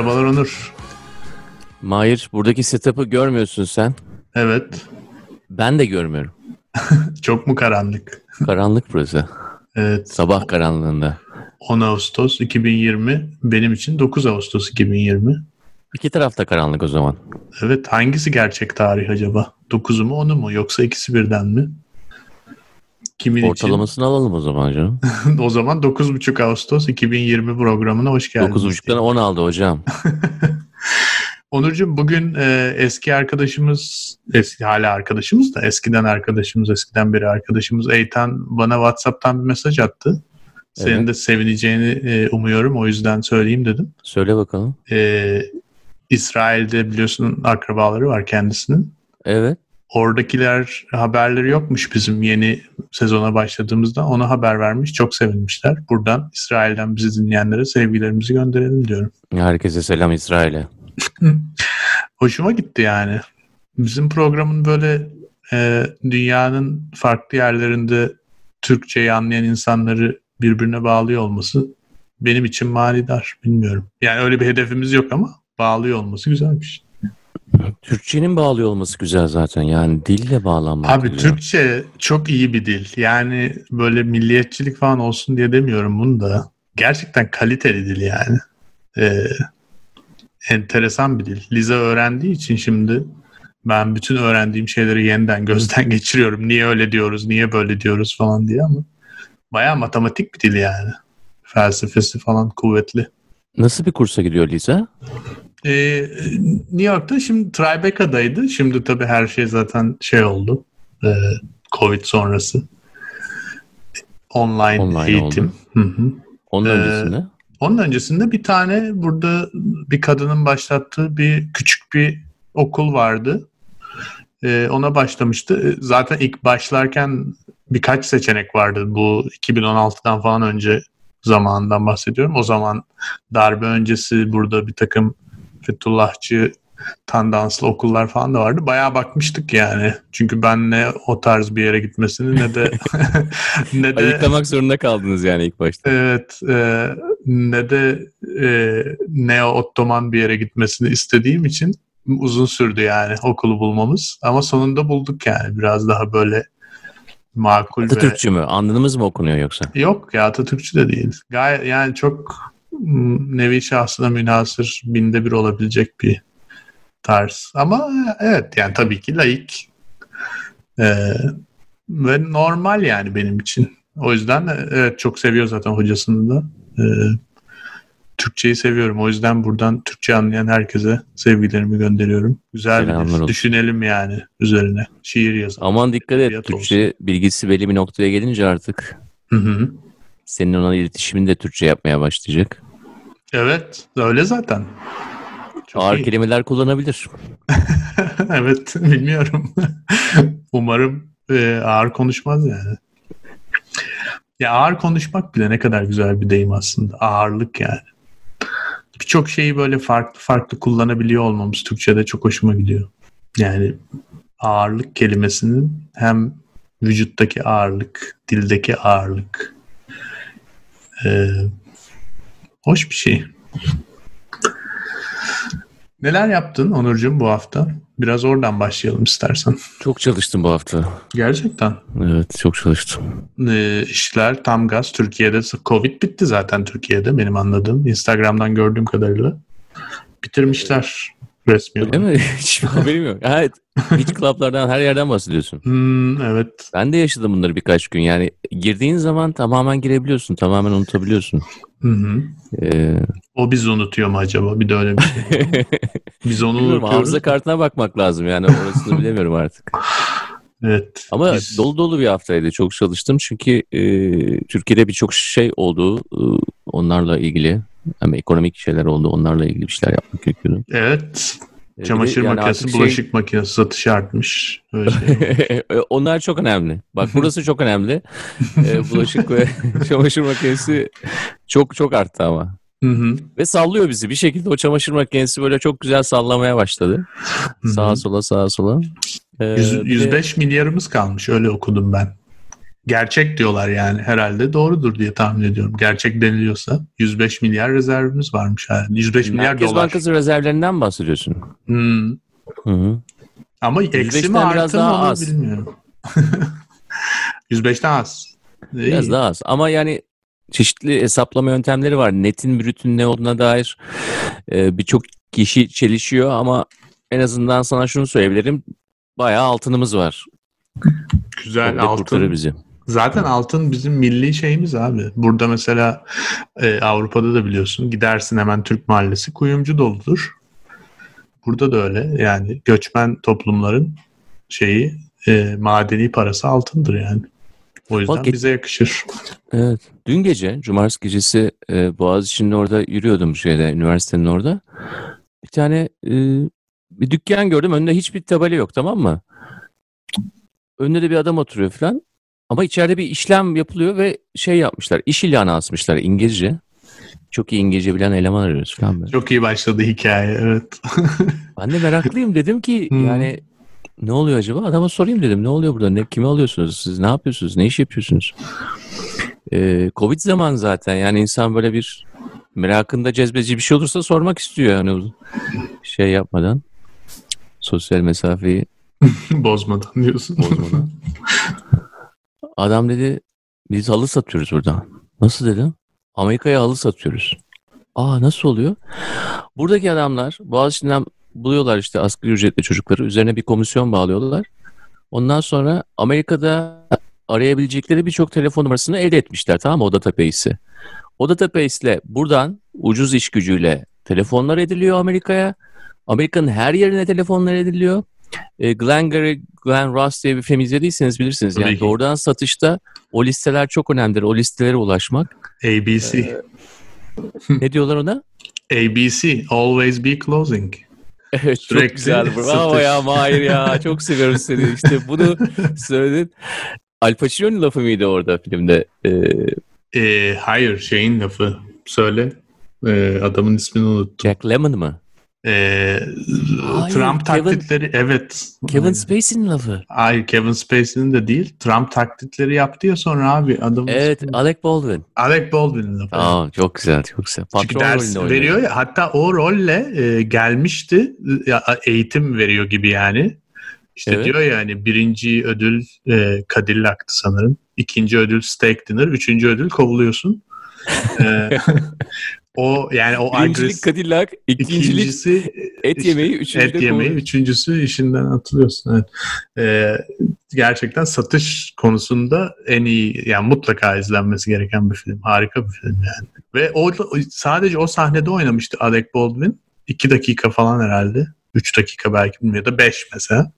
Merhabalar Onur. Mahir buradaki setup'ı görmüyorsun sen. Evet. Ben de görmüyorum. Çok mu karanlık? Karanlık burası. Evet. Sabah karanlığında. 10 Ağustos 2020. Benim için 9 Ağustos 2020. İki tarafta karanlık o zaman. Evet. Hangisi gerçek tarih acaba? 9'u mu 10'u mu? Yoksa ikisi birden mi? Kimin Ortalamasını alalım o zaman canım. için? o zaman 9,5 Ağustos 2020 programına hoş geldiniz. 9.30'dan 10 aldı hocam. Onurcuğum bugün e, eski arkadaşımız, eski hala arkadaşımız da eskiden arkadaşımız, eskiden beri arkadaşımız Eytan bana WhatsApp'tan bir mesaj attı. Senin Evet. de sevineceğini e, umuyorum. O yüzden söyleyeyim dedim. Söyle bakalım. E, İsrail'de biliyorsun akrabaları var kendisinin. Evet. Oradakiler haberleri yokmuş bizim yeni sezona başladığımızda. Ona haber vermiş. Çok sevinmişler. Buradan İsrail'den bizi dinleyenlere sevgilerimizi gönderelim diyorum. Herkese selam İsrail'e. Hoşuma gitti yani. Bizim programın böyle e, dünyanın farklı yerlerinde Türkçeyi anlayan insanları birbirine bağlıyor olması benim için manidar. Bilmiyorum. Yani öyle bir hedefimiz yok ama bağlıyor olması güzelmiş. Türkçenin bağlı olması güzel zaten. Yani dille bağlanmak Abi güzel. Türkçe çok iyi bir dil. Yani böyle milliyetçilik falan olsun diye demiyorum bunu da. Gerçekten kaliteli dil yani. Ee, enteresan bir dil. Liza öğrendiği için şimdi ben bütün öğrendiğim şeyleri yeniden gözden geçiriyorum. Niye öyle diyoruz, niye böyle diyoruz falan diye ama bayağı matematik bir dil yani. Felsefesi falan kuvvetli. Nasıl bir kursa gidiyor Lisa? Ee, New York'ta şimdi Tribeca'daydı. Şimdi tabii her şey zaten şey oldu. Ee, Covid sonrası. Online, Online eğitim. Hı hı. Onun Ee, öncesinde. Onun öncesinde bir tane burada bir kadının başlattığı bir küçük bir okul vardı. Ee, ona başlamıştı. Ee, Zaten ilk başlarken birkaç seçenek vardı. Bu 2016'dan falan önce zamanından bahsediyorum. O zaman darbe öncesi burada bir takım Fethullahçı tandanslı okullar falan da vardı. Bayağı bakmıştık yani. Çünkü ben ne o tarz bir yere gitmesini ne de ne de Ayıklamak zorunda kaldınız yani ilk başta. Evet, e, ne de e, neo Ottoman bir yere gitmesini istediğim için uzun sürdü yani okulu bulmamız. Ama sonunda bulduk yani biraz daha böyle makul ve... Atatürkçü mü? Andınımız mı okunuyor yoksa? Yok ya Atatürkçü de değil. Gayet yani çok nevi şahsına münhasır binde bir olabilecek bir tarz. Ama evet yani tabii ki laik Ee, ve normal yani benim için. O yüzden de, evet çok seviyor zaten hocasını da. Ee, Türkçeyi seviyorum. O yüzden buradan Türkçe anlayan herkese sevgilerimi gönderiyorum. Güzel bir olsun. Düşünelim yani üzerine. Şiir yazalım. Aman dikkat et. Türkçe bilgisi belli bir noktaya gelince artık Hı hı. senin ona iletişimini de Türkçe yapmaya başlayacak. Evet öyle zaten. Çok Ağır iyi. kelimeler kullanabilir. evet bilmiyorum. Umarım e, ağır konuşmaz yani. Ya ağır konuşmak bile ne kadar güzel bir deyim aslında. Ağırlık yani. Birçok şeyi böyle farklı farklı kullanabiliyor olmamız Türkçe'de çok hoşuma gidiyor. Yani ağırlık kelimesinin hem vücuttaki ağırlık, dildeki ağırlık. e, hoş bir şey. Neler yaptın Onurcuğum bu hafta? Biraz oradan başlayalım istersen. Çok çalıştım bu hafta. Gerçekten. Evet çok çalıştım. Ee, işler tam gaz. Türkiye'de Covid bitti zaten Türkiye'de benim anladığım. Instagram'dan gördüğüm kadarıyla. Bitirmişler resmi Öyle mi? Hiç haberim yok. Evet. Hiç klaplardan her yerden bahsediyorsun. Hmm, evet. Ben de yaşadım bunları birkaç gün. Yani girdiğin zaman tamamen girebiliyorsun. Tamamen unutabiliyorsun. Hı hı. Ee, O bizi unutuyor mu acaba? Bir de öyle bir şey. Biz onu bilmiyorum, unutuyoruz. hafıza kartına bakmak lazım. Yani orasını bilemiyorum artık. Evet. Ama Biz- dolu dolu bir haftaydı. Çok çalıştım çünkü e, Türkiye'de birçok şey oldu. e, onlarla ilgili. Hem ekonomik şeyler oldu. Onlarla ilgili bir şeyler yapmak gerekiyordu. Evet. E, de Çamaşır yani makinesi, şey- bulaşık makinesi satışı artmış. Öyle şey. Onlar çok önemli. Bak burası çok önemli. E, bulaşık ve çamaşır makinesi çok çok arttı ama. Hı hı. Ve sallıyor bizi. Bir şekilde o çamaşır makinesi böyle çok güzel sallamaya başladı. Hı hı. Sağa sola sağa sola. Ee, Yüz- bir de- 105 milyarımız kalmış öyle okudum ben. Gerçek diyorlar yani herhalde doğrudur diye tahmin ediyorum. Gerçek deniliyorsa 105 milyar rezervimiz varmış yani. 105 milyar Merkez dolar. Bankası rezervlerinden bahsediyorsun. Hmm. Hı hı. Ama eksi mi 105'ten biraz artı mı onu az. bilmiyorum. 105'ten az. İyi. Biraz daha az. Ama yani çeşitli hesaplama yöntemleri var. Netin brütün ne olduğuna dair e, birçok kişi çelişiyor ama en azından sana şunu söyleyebilirim. Bayağı altınımız var. Güzel altın. bizi. Zaten altın bizim milli şeyimiz abi. Burada mesela e, Avrupa'da da biliyorsun gidersin hemen Türk mahallesi kuyumcu doludur. Burada da öyle yani göçmen toplumların şeyi e, madeni parası altındır yani. O yüzden Bak, bize yakışır. Evet. Dün gece, cumartesi gecesi e, Boğaziçi'nin orada yürüyordum şeyde, üniversitenin orada. Bir tane e, bir dükkan gördüm. Önünde hiçbir tabela yok tamam mı? Önünde de bir adam oturuyor falan. Ama içeride bir işlem yapılıyor ve şey yapmışlar. iş ilanı asmışlar İngilizce. Çok iyi İngilizce bilen eleman arıyoruz falan böyle. Çok iyi başladı hikaye evet. Ben de meraklıyım dedim ki Hmm. yani ne oluyor acaba? Adama sorayım dedim. Ne oluyor burada? Ne, kimi alıyorsunuz? Siz ne yapıyorsunuz? Ne iş yapıyorsunuz? Ee, Covid zaman zaten yani insan böyle bir merakında cezbedici bir şey olursa sormak istiyor yani şey yapmadan. Sosyal mesafeyi Bozmadan diyorsun. bozmadan. Adam dedi biz halı satıyoruz burada. Nasıl dedim? Amerika'ya halı satıyoruz. Aa nasıl oluyor? Buradaki adamlar Boğaziçi'nden buluyorlar işte asgari ücretli çocukları. Üzerine bir komisyon bağlıyorlar. Ondan sonra Amerika'da arayabilecekleri birçok telefon numarasını elde etmişler tamam mı? O database'i. O database ile buradan ucuz iş gücüyle telefonlar ediliyor Amerika'ya. Amerika'nın her yerine telefonlar ediliyor. E, Glengarry, Glen Ross diye bir film izlediyseniz bilirsiniz. Yani ki. doğrudan satışta o listeler çok önemlidir. O listelere ulaşmak. ABC. ne diyorlar ona? ABC. Always be closing. Evet çok Sürekli güzel. Bravo satış. ya Mahir ya. Çok seviyorum seni. İşte bunu söyledin. Al Pacino'nun lafı mıydı orada filmde? Ee, E, hayır şeyin lafı. Söyle. E, adamın ismini unuttum. Jack Lemmon mı? E, Hayır, Trump Kevin- taklitleri evet. Kevin. Spacey'nin lafı. Hayır Kevin Spacey'nin de değil. Trump taklitleri yaptı ya sonra abi adamın Evet ismi- Alec Baldwin. Alec Baldwin'in lafı. Aa, çok güzel çok güzel. Çünkü Patron ders rolünde oynuyor. veriyor ya hatta o rolle e, gelmişti ya, eğitim veriyor gibi yani. İşte Evet. diyor ya hani birinci ödül e, Cadillac'tı sanırım. İkinci ödül steak dinner. Üçüncü ödül kovuluyorsun. O yani o agres- Cadillac, ikincilik ikincisi et yemeği, üçüncü et yemeği, kuru. üçüncüsü işinden atılıyorsun. Evet. E, gerçekten satış konusunda en iyi yani mutlaka izlenmesi gereken bir film. Harika bir film yani. Ve o sadece o sahnede oynamıştı Alec Baldwin. 2 dakika falan herhalde. 3 dakika belki bilmiyorum ya da 5 mesela.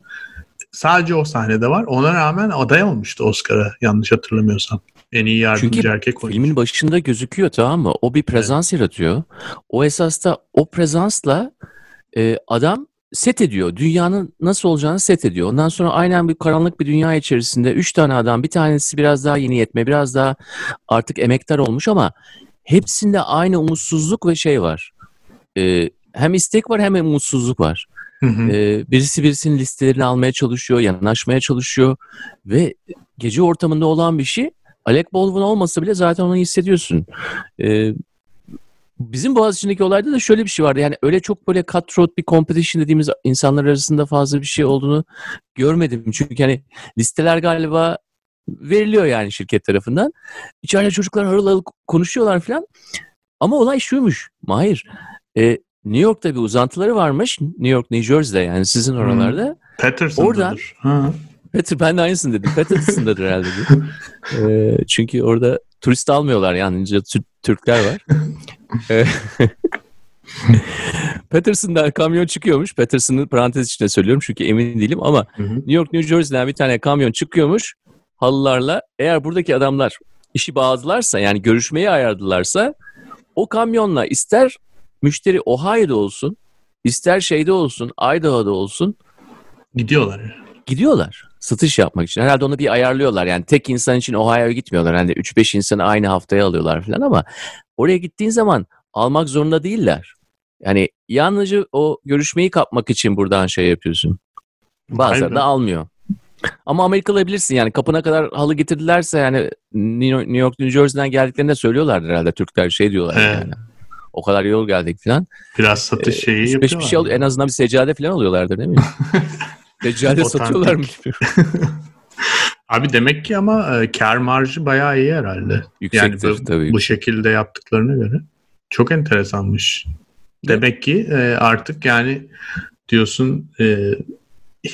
Sadece o sahnede var. Ona rağmen aday olmuştu Oscar'a yanlış hatırlamıyorsam. En iyi yardımcı Çünkü erkek oyuncu. Filmin başında gözüküyor tamam mı? O bir prezans yaratıyor. O esasda o prezansla e, adam set ediyor. Dünyanın nasıl olacağını set ediyor. Ondan sonra aynen bir karanlık bir dünya içerisinde üç tane adam bir tanesi biraz daha yeni yetme biraz daha artık emektar olmuş ama hepsinde aynı umutsuzluk ve şey var. E, hem istek var hem umutsuzluk var. Hı hı. Ee, birisi birisinin listelerini almaya çalışıyor, yanaşmaya çalışıyor ve gece ortamında olan bir şey Alec Baldwin olmasa bile zaten onu hissediyorsun. Ee, bizim Boğaziçi'ndeki olayda da şöyle bir şey vardı. Yani öyle çok böyle cutthroat bir competition dediğimiz insanlar arasında fazla bir şey olduğunu görmedim. Çünkü hani listeler galiba veriliyor yani şirket tarafından. İçeride çocuklar harıl harıl konuşuyorlar falan. Ama olay şuymuş. Mahir. e, New York'ta bir uzantıları varmış. New York, New Jersey'de yani sizin oralarda. Patterson'dadır. oradan- Ha. Peter ben de aynısını dedim. Patterson'dadır herhalde dedim. Ee, çünkü orada turist almıyorlar Tür- Türkler var. Ee, Patterson'dan kamyon çıkıyormuş. Patterson'ı parantez içinde söylüyorum çünkü emin değilim ama Hı hı. New York, New Jersey'den bir tane kamyon çıkıyormuş halılarla. Eğer buradaki adamlar işi bağladılarsa yani görüşmeyi ayardılarsa o kamyonla ister müşteri Ohio'da olsun, ister şeyde olsun, Idaho'da olsun Gidiyorlar. gidiyorlar satış yapmak için. Herhalde onu bir ayarlıyorlar. Yani tek insan için Ohio'ya gitmiyorlar. Hani 3-5 insanı aynı haftaya alıyorlar falan ama oraya gittiğin zaman almak zorunda değiller. Yani yalnızca o görüşmeyi kapmak için buradan şey yapıyorsun. Bazıları be. da almıyor. Ama Amerikalı bilirsin yani kapına kadar halı getirdilerse yani New York, New Jersey'den geldiklerinde söylüyorlardı herhalde Türkler şey diyorlar Evet. yani. O kadar yol geldik falan. Biraz satış şeyi Beş yapıyorlar. bir şey al- en azından bir seccade falan alıyorlardır değil mi? Otantik. satıyorlar mı? Abi demek ki ama e, kar marjı bayağı iyi herhalde. Yani Yüksektir bu, tabii. bu şekilde yaptıklarına göre. Çok enteresanmış. Demek ki e, artık yani diyorsun e,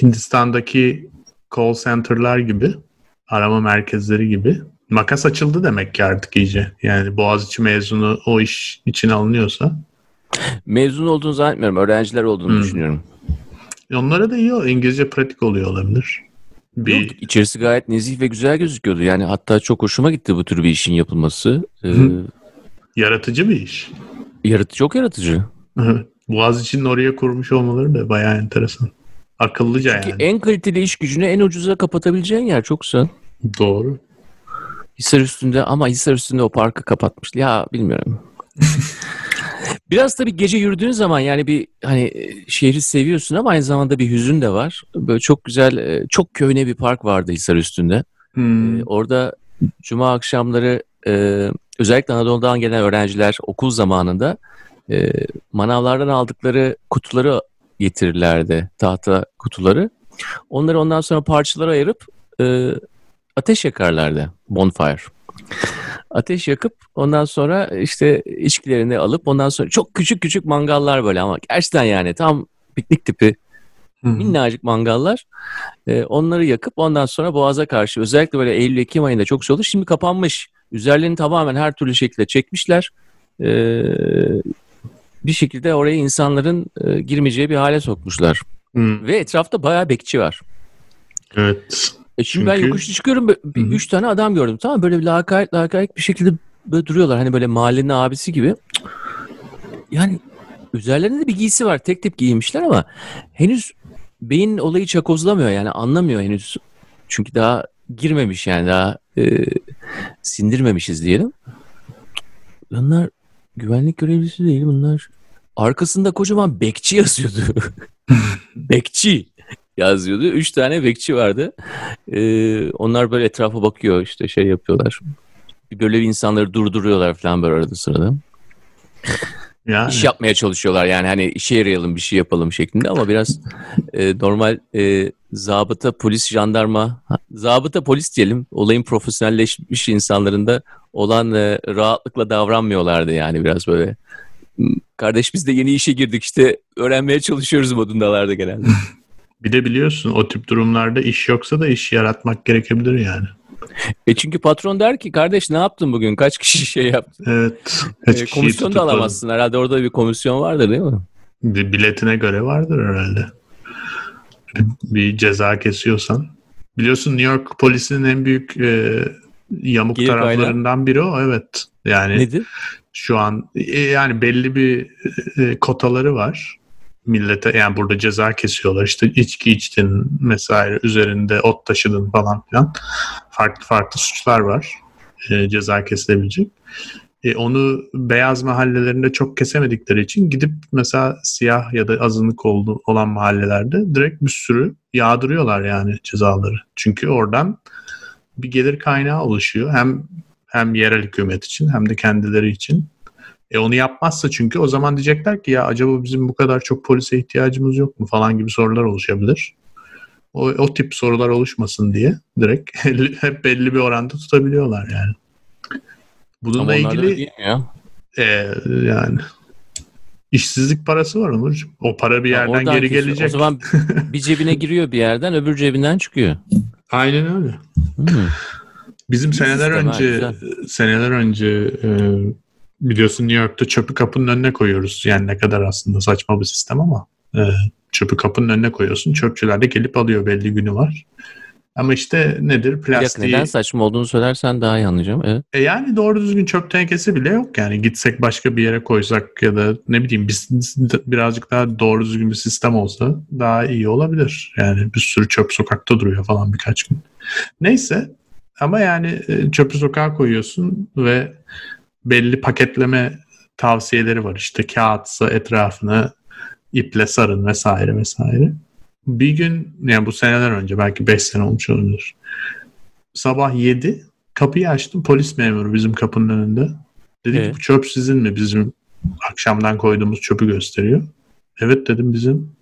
Hindistan'daki call center'lar gibi arama merkezleri gibi makas açıldı demek ki artık iyice. Yani Boğaziçi mezunu o iş için alınıyorsa Mezun olduğunu zannetmiyorum. Öğrenciler olduğunu Hmm. düşünüyorum. Onlara da iyi o İngilizce pratik oluyor olabilir. Bir Yok, içerisi gayet nezih ve güzel gözüküyordu. Yani hatta çok hoşuma gitti bu tür bir işin yapılması. Ee, Hı. yaratıcı bir iş. yaratı çok yaratıcı. Boğaziçi'nin oraya kurmuş olmaları da bayağı enteresan. Akıllıca Ki yani. en kaliteli iş gücünü en ucuza kapatabileceğin yer çok güzel. Doğru. Hisar üstünde ama Hisar üstünde o parkı kapatmış. Ya bilmiyorum. Biraz tabii gece yürüdüğün zaman yani bir hani e, şehri seviyorsun ama aynı zamanda bir hüzün de var. Böyle çok güzel, e, çok köyne bir park vardı Hisar üstünde. Hmm. Ee, orada cuma akşamları e, özellikle Anadolu'dan gelen öğrenciler okul zamanında e, manavlardan aldıkları kutuları getirirlerdi. Tahta kutuları. Onları ondan sonra parçalara ayırıp e, ateş yakarlardı. Bonfire. Ateş yakıp ondan sonra işte içkilerini alıp ondan sonra çok küçük küçük mangallar böyle ama gerçekten yani tam piknik tipi Hmm. minnacık mangallar. Ee, onları yakıp ondan sonra Boğaz'a karşı özellikle böyle Eylül-Ekim ayında çok şey oldu. Şimdi kapanmış. Üzerlerini tamamen her türlü şekilde çekmişler. Ee, bir şekilde oraya insanların e, girmeyeceği bir hale sokmuşlar. Hmm. Ve etrafta bayağı bekçi var. Evet. E şimdi ben Çünkü- yokuş çıkıyorum. bö- bir-. Üç tane adam gördüm. Tamam böyle bir lakayt lakayt bir şekilde böyle duruyorlar. Hani böyle mahallenin abisi gibi. Yani üzerlerinde de bir giysi var. Tek tip giyinmişler ama henüz beyin olayı çakozlamıyor. Yani anlamıyor henüz. Çünkü daha girmemiş yani daha e, sindirmemişiz diyelim. Bunlar güvenlik görevlisi değil bunlar. Arkasında kocaman bekçi yazıyordu. bekçi yazıyordu. Üç tane bekçi vardı. Ee, onlar böyle etrafa bakıyor işte şey yapıyorlar. Böyle insanları durduruyorlar falan böyle arada sırada. Yani. İş yapmaya çalışıyorlar yani hani işe yarayalım bir şey yapalım şeklinde ama biraz e, normal e, zabıta, polis, jandarma, zabıta, polis diyelim olayın profesyonelleşmiş insanlarında olan e, rahatlıkla davranmıyorlardı yani biraz böyle. "Hmm, Kardeş biz de yeni işe girdik işte öğrenmeye çalışıyoruz modundalardı genelde. Bir de biliyorsun o tip durumlarda iş yoksa da iş yaratmak gerekebilir yani. E çünkü patron der ki kardeş ne yaptın bugün kaç kişi şey yaptı. Evet. E, komisyon da alamazsın herhalde orada bir komisyon vardır değil mi? Biletine göre vardır herhalde. Bir, ceza kesiyorsan. Biliyorsun New York polisinin en büyük e, yamuk Gelir kaynağı. taraflarından biri o. Evet. Yani Nedir? şu an e, yani belli bir e, kotaları var. Millete yani burada ceza kesiyorlar. İşte içki içtin vesaire üzerinde ot taşıdın falan filan. Farklı farklı suçlar var. E, ceza kesilebilecek. E, onu beyaz mahallelerinde çok kesemedikleri için gidip mesela siyah ya da azınlık oldu, olan mahallelerde direkt bir sürü yağdırıyorlar yani cezaları. Çünkü oradan bir gelir kaynağı oluşuyor. Hem hem yerel hükümet için hem de kendileri için. E onu yapmazsa çünkü o zaman diyecekler ki ya acaba bizim bu kadar çok polise ihtiyacımız yok mu falan gibi sorular oluşabilir. O, o tip sorular oluşmasın diye direkt hep belli bir oranda tutabiliyorlar yani. Bununla Ama ilgili değil ya? e, yani işsizlik parası var Onurcuğum. O para bir yerden oradan geri gelecek. O zaman bir cebine giriyor bir yerden öbür cebinden çıkıyor. Aynen öyle. Hmm. Bizim İyi seneler sistem önce seneler önce e, biliyorsun New York'ta çöpü kapının önüne koyuyoruz. Yani ne kadar aslında saçma bir sistem ama e, çöpü kapının önüne koyuyorsun. Çöpçüler de gelip alıyor belli günü var. Ama işte nedir? Plastiği. neden saçma olduğunu söylersen daha iyi anlayacağım. Evet. E yani doğru düzgün çöp tenekesi bile yok yani. Gitsek başka bir yere koysak ya da ne bileyim biz, birazcık daha doğru düzgün bir sistem olsa daha iyi olabilir. Yani bir sürü çöp sokakta duruyor falan birkaç gün. Neyse ama yani e, çöpü sokağa koyuyorsun ve belli paketleme tavsiyeleri var. İşte kağıtsa etrafını iple sarın vesaire vesaire. bir gün yani bu seneler önce belki 5 sene olmuş olabilir. Sabah 7 kapıyı açtım polis memuru bizim kapının önünde. Dedi Evet. ki bu çöp sizin mi? Bizim akşamdan koyduğumuz çöpü gösteriyor. Evet dedim bizim.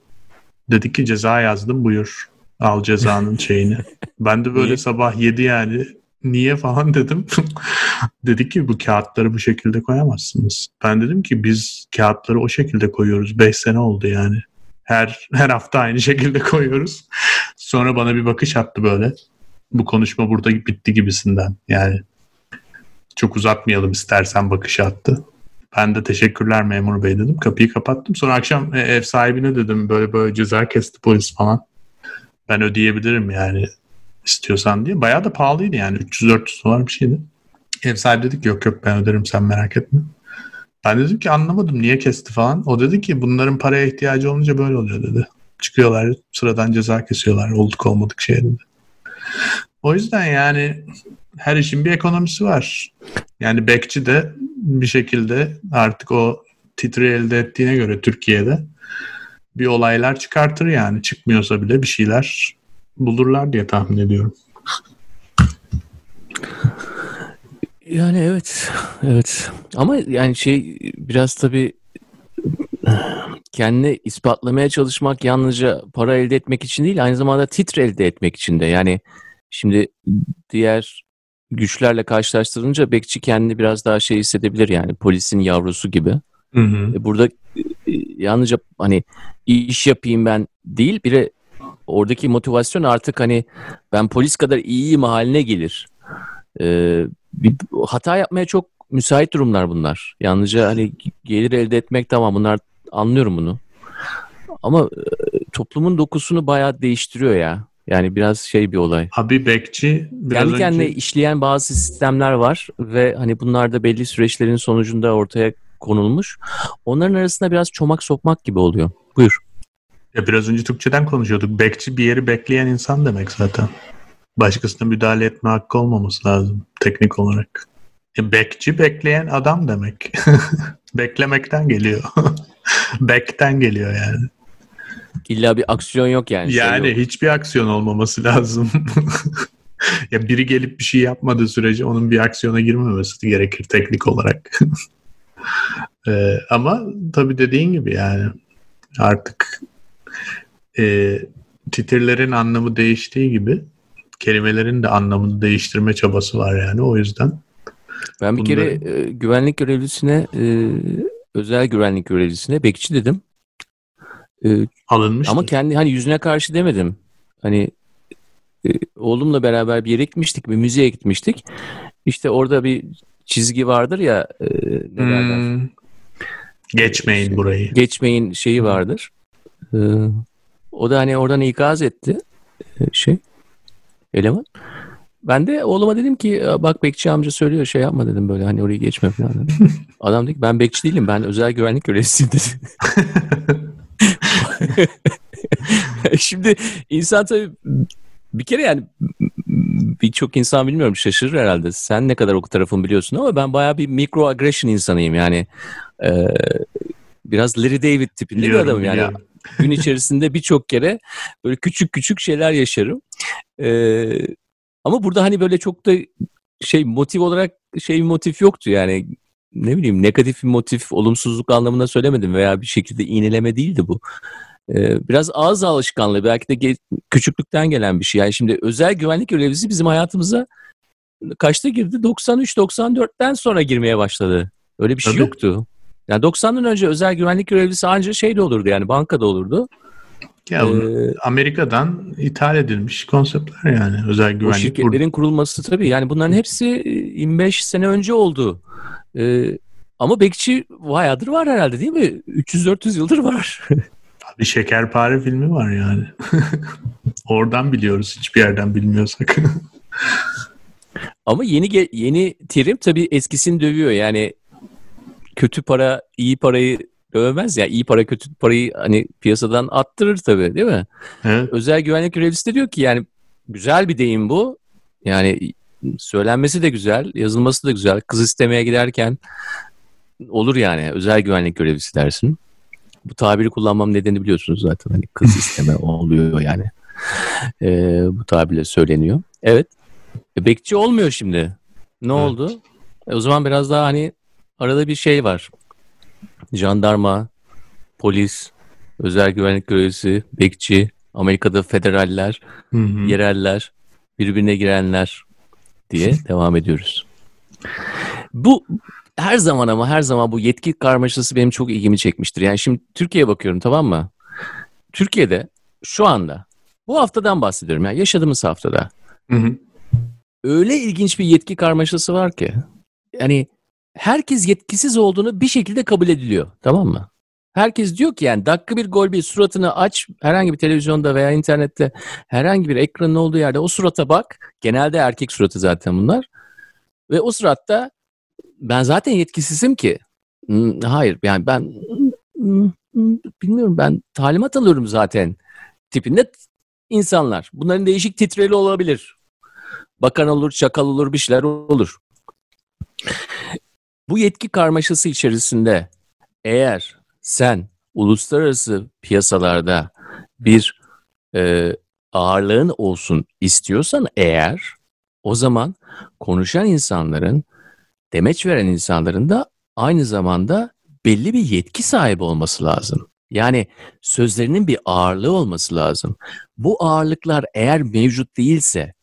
Dedi ki ceza yazdım buyur. Al cezanın şeyini. Ben de böyle Niye? sabah 7 yani niye falan dedim. Dedi ki bu kağıtları bu şekilde koyamazsınız. Ben dedim ki biz kağıtları o şekilde koyuyoruz. 5 sene oldu yani. Her her hafta aynı şekilde koyuyoruz. Sonra bana bir bakış attı böyle. Bu konuşma burada bitti gibisinden. Yani çok uzatmayalım istersen bakış attı. Ben de teşekkürler memur bey dedim. Kapıyı kapattım. Sonra akşam e, ev sahibine dedim böyle böyle ceza kesti polis falan. Ben ödeyebilirim yani istiyorsan diye. Bayağı da pahalıydı yani. 300-400 dolar bir şeydi. Ev sahibi dedi ki yok yok ben öderim sen merak etme. Ben dedim ki anlamadım niye kesti falan. O dedi ki bunların paraya ihtiyacı olunca böyle oluyor dedi. Çıkıyorlar sıradan ceza kesiyorlar olduk olmadık şey dedi. O yüzden yani her işin bir ekonomisi var. Yani bekçi de bir şekilde artık o titri elde ettiğine göre Türkiye'de bir olaylar çıkartır yani. Çıkmıyorsa bile bir şeyler bulurlar diye tahmin ediyorum. Yani evet, evet. Ama yani şey biraz tabii kendini ispatlamaya çalışmak yalnızca para elde etmek için değil, aynı zamanda titre elde etmek için de. Yani şimdi diğer güçlerle karşılaştırınca bekçi kendini biraz daha şey hissedebilir yani polisin yavrusu gibi. Hı hı. E, Burada e, yalnızca hani iş yapayım ben değil, bir oradaki motivasyon artık hani ben polis kadar iyiyim haline gelir. Ee, bir hata yapmaya çok müsait durumlar bunlar. Yalnızca hani gelir elde etmek tamam bunlar anlıyorum bunu. Ama e, toplumun dokusunu bayağı değiştiriyor ya. Yani biraz şey bir olay. Abi bekçi biraz Kendi önce- kendine işleyen bazı sistemler var ve hani bunlar da belli süreçlerin sonucunda ortaya konulmuş. Onların arasında biraz çomak sokmak gibi oluyor. Buyur. Ya biraz önce Türkçeden konuşuyorduk. Bekçi bir yeri bekleyen insan demek zaten. Başkasına müdahale etme hakkı olmaması lazım teknik olarak. E, bekçi bekleyen adam demek. Beklemekten geliyor. Bekten geliyor yani. İlla bir aksiyon yok yani. Şey Yani yok. hiçbir aksiyon olmaması lazım. ya biri gelip bir şey yapmadığı sürece onun bir aksiyona girmemesi gerekir teknik olarak. Ee, ama tabii dediğin gibi yani artık e, titirlerin anlamı değiştiği gibi kelimelerin de anlamını değiştirme çabası var yani o yüzden. Ben bir kere e, güvenlik görevlisine, e, özel güvenlik görevlisine bekçi dedim. E, Alınmış. ama kendi hani yüzüne karşı demedim. Hani e, oğlumla beraber bir yere gitmiştik, bir müzeye gitmiştik. İşte orada bir çizgi vardır ya, e, ne derler? Hmm. Geçmeyin burayı. geçmeyin şeyi vardır. Ee, o da hani oradan ikaz etti e, şey eleman. Ben de oğluma dedim ki "Ya bak bekçi amca söylüyor şey yapma dedim böyle hani orayı geçme falan. dedim. Adam dedi ki ben bekçi değilim ben özel güvenlik görevlisiyim dedi. Şimdi insan tabii bir kere yani birçok insan bilmiyorum şaşırır herhalde. Sen ne kadar o tarafını biliyorsun ama ben bayağı bir micro aggression insanıyım yani. Ee, biraz Larry David tipinde bir Biliyorum, adamım yani. biliyorum. Gün içerisinde birçok kere böyle küçük küçük şeyler yaşarım. Ee, ama burada hani böyle çok da şey motiv olarak şey bir motif yoktu yani ne bileyim negatif bir motif olumsuzluk anlamında söylemedim veya bir şekilde iğneleme değildi bu. Ee, biraz ağız alışkanlığı belki de ge- küçüklükten gelen bir şey. Yani şimdi özel güvenlik görevlisi bizim hayatımıza kaçta girdi? 93-94'ten sonra girmeye başladı. Öyle bir şey Tabii. yoktu. Yani 90'dan önce özel güvenlik görevlisi ancak şeyde olurdu yani bankada olurdu. Ya Ee, Amerika'dan ithal edilmiş konseptler yani özel güvenlik. şirketlerin kurulması tabii yani bunların hepsi e, 25 sene önce oldu. Ee, ama bekçi bayağıdır var herhalde değil mi? 300-400 yıldır var. Bir şekerpare filmi var yani. Oradan biliyoruz hiçbir yerden bilmiyorsak. Ama yeni yeni terim tabii eskisini dövüyor. Yani kötü para iyi parayı dövmez ya. iyi para kötü parayı hani piyasadan attırır tabii değil mi? evet. Özel güvenlik görevlisi de diyor ki yani güzel bir deyim bu. Yani söylenmesi de güzel, yazılması da güzel. Kız istemeye giderken olur yani özel güvenlik görevlisi dersin. bu tabiri kullanmam nedeni biliyorsunuz zaten. Hani kız isteme oluyor yani. Ee, bu tabirle söyleniyor. Evet. E, bekçi olmuyor şimdi. Ne evet. oldu? E, o zaman biraz daha hani arada bir şey var. Jandarma, polis, özel güvenlik görevlisi, bekçi, Amerika'da federaller, hı hı. yereller, birbirine girenler diye devam ediyoruz. Bu her zaman ama her zaman bu yetki karmaşası benim çok ilgimi çekmiştir. Yani şimdi Türkiye'ye bakıyorum tamam mı? Türkiye'de şu anda bu haftadan bahsediyorum. Yani yaşadığımız haftada. Hı hı. Öyle ilginç bir yetki karmaşası var ki. Yani herkes yetkisiz olduğunu bir şekilde kabul ediliyor. Tamam mı? Herkes diyor ki yani dakika bir gol bir suratını aç herhangi bir televizyonda veya internette herhangi bir ekranın olduğu yerde o surata bak. Genelde erkek suratı zaten bunlar. Ve o suratta ben zaten yetkisizim ki. Hmm, hayır yani ben hmm, hmm, bilmiyorum ben talimat alıyorum zaten tipinde insanlar. Bunların değişik titreli olabilir. Bakan olur, çakal olur, bir şeyler olur. Bu yetki karmaşası içerisinde eğer sen uluslararası piyasalarda bir e, ağırlığın olsun istiyorsan eğer o zaman konuşan insanların demeç veren insanların da aynı zamanda belli bir yetki sahibi olması lazım. Yani sözlerinin bir ağırlığı olması lazım. Bu ağırlıklar eğer mevcut değilse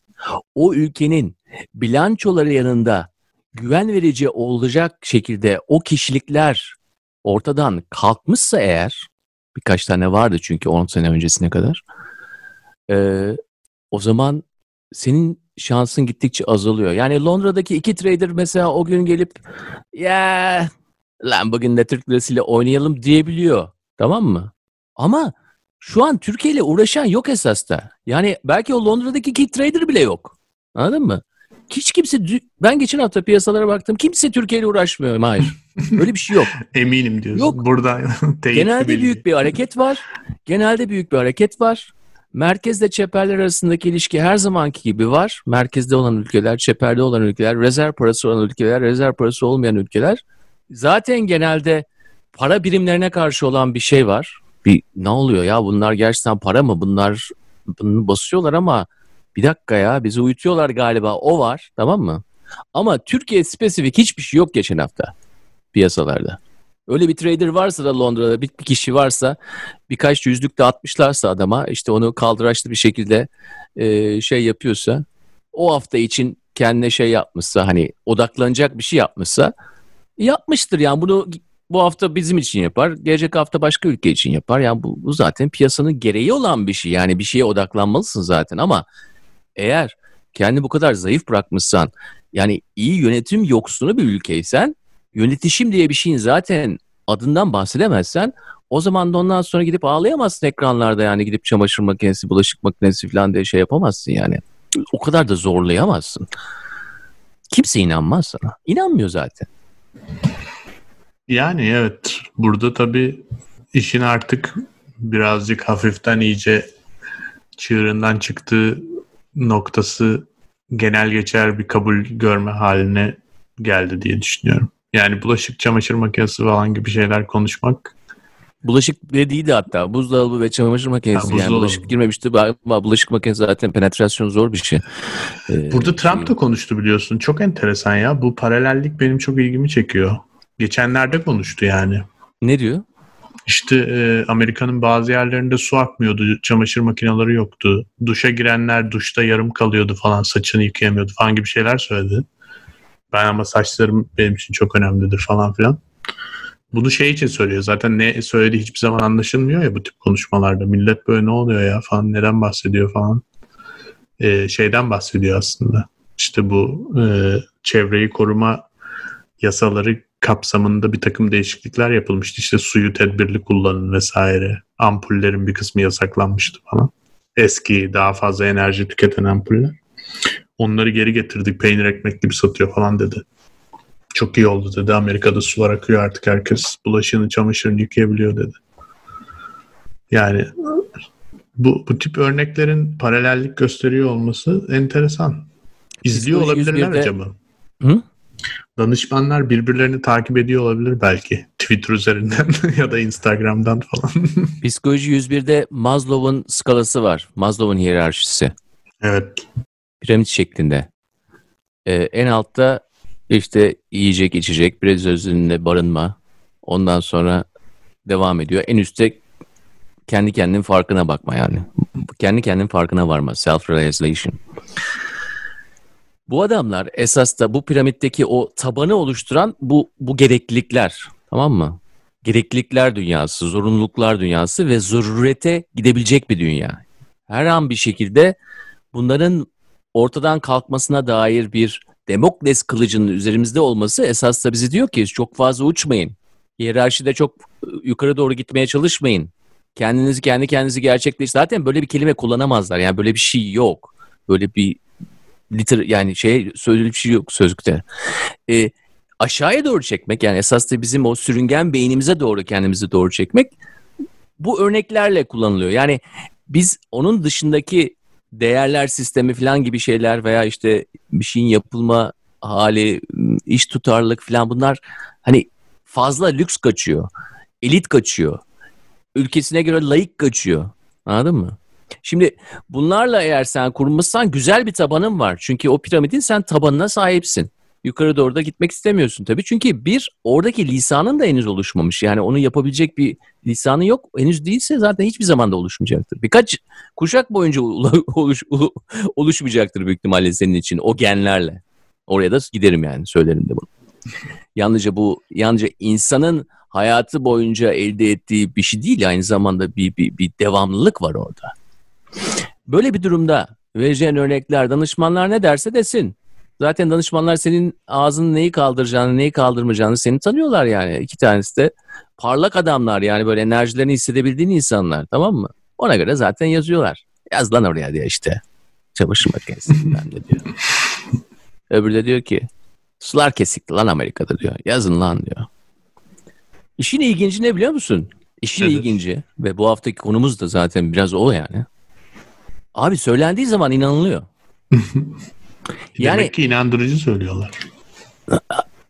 o ülkenin bilançoları yanında güven verici olacak şekilde o kişilikler ortadan kalkmışsa eğer birkaç tane vardı çünkü 10 sene öncesine kadar e, o zaman senin şansın gittikçe azalıyor. Yani Londra'daki iki trader mesela o gün gelip ya lan bugün de Türk lirasıyla oynayalım diyebiliyor. Tamam mı? Ama şu an Türkiye ile uğraşan yok esas da. Yani belki o Londra'daki iki trader bile yok. Anladın mı? Hiç kimse ben geçen hafta piyasalara baktım. Kimse Türkiye ile uğraşmıyor. Hayır. Öyle bir şey yok. Eminim diyorsun. Yok. Burada Genelde büyük bir hareket var. Genelde büyük bir hareket var. Merkezle çeperler arasındaki ilişki her zamanki gibi var. Merkezde olan ülkeler, çeperde olan ülkeler, rezerv parası olan ülkeler, rezerv parası olmayan ülkeler. Zaten genelde para birimlerine karşı olan bir şey var. Bir ne oluyor ya bunlar gerçekten para mı? Bunlar bunu basıyorlar ama bir dakika ya bizi uyutuyorlar galiba o var tamam mı? Ama Türkiye spesifik hiçbir şey yok geçen hafta piyasalarda. Öyle bir trader varsa da Londra'da bir, kişi varsa birkaç yüzlük de atmışlarsa adama işte onu kaldıraçlı bir şekilde e, şey yapıyorsa o hafta için kendine şey yapmışsa hani odaklanacak bir şey yapmışsa yapmıştır yani bunu bu hafta bizim için yapar. Gelecek hafta başka ülke için yapar. Yani bu, bu zaten piyasanın gereği olan bir şey. Yani bir şeye odaklanmalısın zaten ama eğer kendi bu kadar zayıf bırakmışsan yani iyi yönetim yoksunu bir ülkeysen yönetişim diye bir şeyin zaten adından bahsedemezsen o zaman da ondan sonra gidip ağlayamazsın ekranlarda yani gidip çamaşır makinesi, bulaşık makinesi falan diye şey yapamazsın yani. O kadar da zorlayamazsın. Kimse inanmaz sana. İnanmıyor zaten. Yani evet. Burada tabii işin artık birazcık hafiften iyice çığırından çıktığı noktası genel geçer bir kabul görme haline geldi diye düşünüyorum. Yani bulaşık çamaşır makinesi falan gibi şeyler konuşmak Bulaşık bile değildi hatta. Buzdolabı ve çamaşır makinesi. Ha, yani bulaşık girmemişti. Ama bulaşık makinesi zaten penetrasyon zor bir şey. Ee, Burada Trump da konuştu biliyorsun. Çok enteresan ya. Bu paralellik benim çok ilgimi çekiyor. Geçenlerde konuştu yani. Ne diyor? İşte e, Amerika'nın bazı yerlerinde su akmıyordu, çamaşır makineleri yoktu. Duşa girenler duşta yarım kalıyordu falan, saçını yıkayamıyordu falan gibi şeyler söyledi. Ben ama saçlarım benim için çok önemlidir falan filan. Bunu şey için söylüyor. Zaten ne söylediği hiçbir zaman anlaşılmıyor ya bu tip konuşmalarda. Millet böyle ne oluyor ya falan, neden bahsediyor falan. Ee, şeyden bahsediyor aslında. İşte bu e, çevreyi koruma yasaları kapsamında bir takım değişiklikler yapılmıştı. İşte suyu tedbirli kullanın vesaire. Ampullerin bir kısmı yasaklanmıştı falan. Eski daha fazla enerji tüketen ampuller. Onları geri getirdik peynir ekmek gibi satıyor falan dedi. Çok iyi oldu dedi. Amerika'da sular akıyor artık herkes bulaşığını çamaşırını yıkayabiliyor dedi. Yani bu, bu tip örneklerin paralellik gösteriyor olması enteresan. İzliyor olabilirler acaba? Hı? Danışmanlar birbirlerini takip ediyor olabilir belki. Twitter üzerinden ya da Instagram'dan falan. Psikoloji 101'de Maslow'un skalası var. Maslow'un hiyerarşisi. Evet. Piramit şeklinde. Ee, en altta işte yiyecek, içecek, biraz özünde barınma. Ondan sonra devam ediyor. En üstte kendi kendinin farkına bakma yani. Kendi kendinin farkına varma. Self-realization. Bu adamlar esas da bu piramitteki o tabanı oluşturan bu, bu gereklilikler. Tamam mı? Gereklilikler dünyası, zorunluluklar dünyası ve zururete gidebilecek bir dünya. Her an bir şekilde bunların ortadan kalkmasına dair bir Demokles kılıcının üzerimizde olması esas da bizi diyor ki çok fazla uçmayın. Hiyerarşide çok yukarı doğru gitmeye çalışmayın. Kendinizi kendi kendinizi gerçekleş. Zaten böyle bir kelime kullanamazlar. Yani böyle bir şey yok. Böyle bir liter yani şey sözlü bir şey yok sözlükte. E, aşağıya doğru çekmek yani esas da bizim o sürüngen beynimize doğru kendimizi doğru çekmek bu örneklerle kullanılıyor. Yani biz onun dışındaki değerler sistemi falan gibi şeyler veya işte bir şeyin yapılma hali, iş tutarlılık falan bunlar hani fazla lüks kaçıyor. Elit kaçıyor. Ülkesine göre layık kaçıyor. Anladın mı? Şimdi bunlarla eğer sen kurmuşsan güzel bir tabanın var. Çünkü o piramidin sen tabanına sahipsin. Yukarı doğru da gitmek istemiyorsun tabii. Çünkü bir oradaki lisanın da henüz oluşmamış. Yani onu yapabilecek bir lisanı yok. Henüz değilse zaten hiçbir zaman da oluşmayacaktır. Birkaç kuşak boyunca oluş, oluşmayacaktır büyük ihtimalle senin için o genlerle. Oraya da giderim yani söylerim de bunu. Yalnızca bu yalnızca insanın hayatı boyunca elde ettiği bir şey değil aynı zamanda bir, bir, bir devamlılık var orada. Böyle bir durumda vereceğin örnekler danışmanlar ne derse desin. Zaten danışmanlar senin ağzını neyi kaldıracağını, neyi kaldırmayacağını seni tanıyorlar yani. İki tanesi de parlak adamlar yani böyle enerjilerini hissedebildiğin insanlar tamam mı? Ona göre zaten yazıyorlar. Yaz lan oraya diye işte. Çamaşır makinesinden de diyor. Öbürü de diyor ki sular kesikti lan Amerika'da diyor. Yazın lan diyor. İşin ilginci ne biliyor musun? İşin evet. ilginci ve bu haftaki konumuz da zaten biraz o yani. Abi söylendiği zaman inanılıyor. yani, Demek ki inandırıcı söylüyorlar.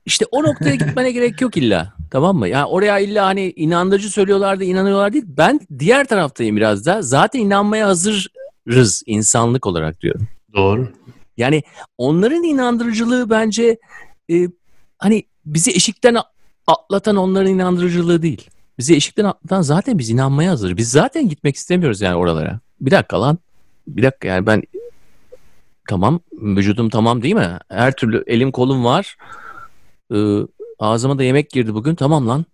İşte o noktaya gitmene gerek yok illa. Tamam mı? Yani oraya illa hani inandırıcı söylüyorlar da inanıyorlar değil. Ben diğer taraftayım biraz da. Zaten inanmaya hazırız insanlık olarak diyorum. Doğru. Yani onların inandırıcılığı bence e, hani bizi eşikten atlatan onların inandırıcılığı değil. Bizi eşikten atlatan zaten biz inanmaya hazır. Biz zaten gitmek istemiyoruz yani oralara. Bir dakika lan bir dakika yani ben tamam vücudum tamam değil mi? Her türlü elim kolum var. Ee, ağzıma da yemek girdi bugün. Tamam lan.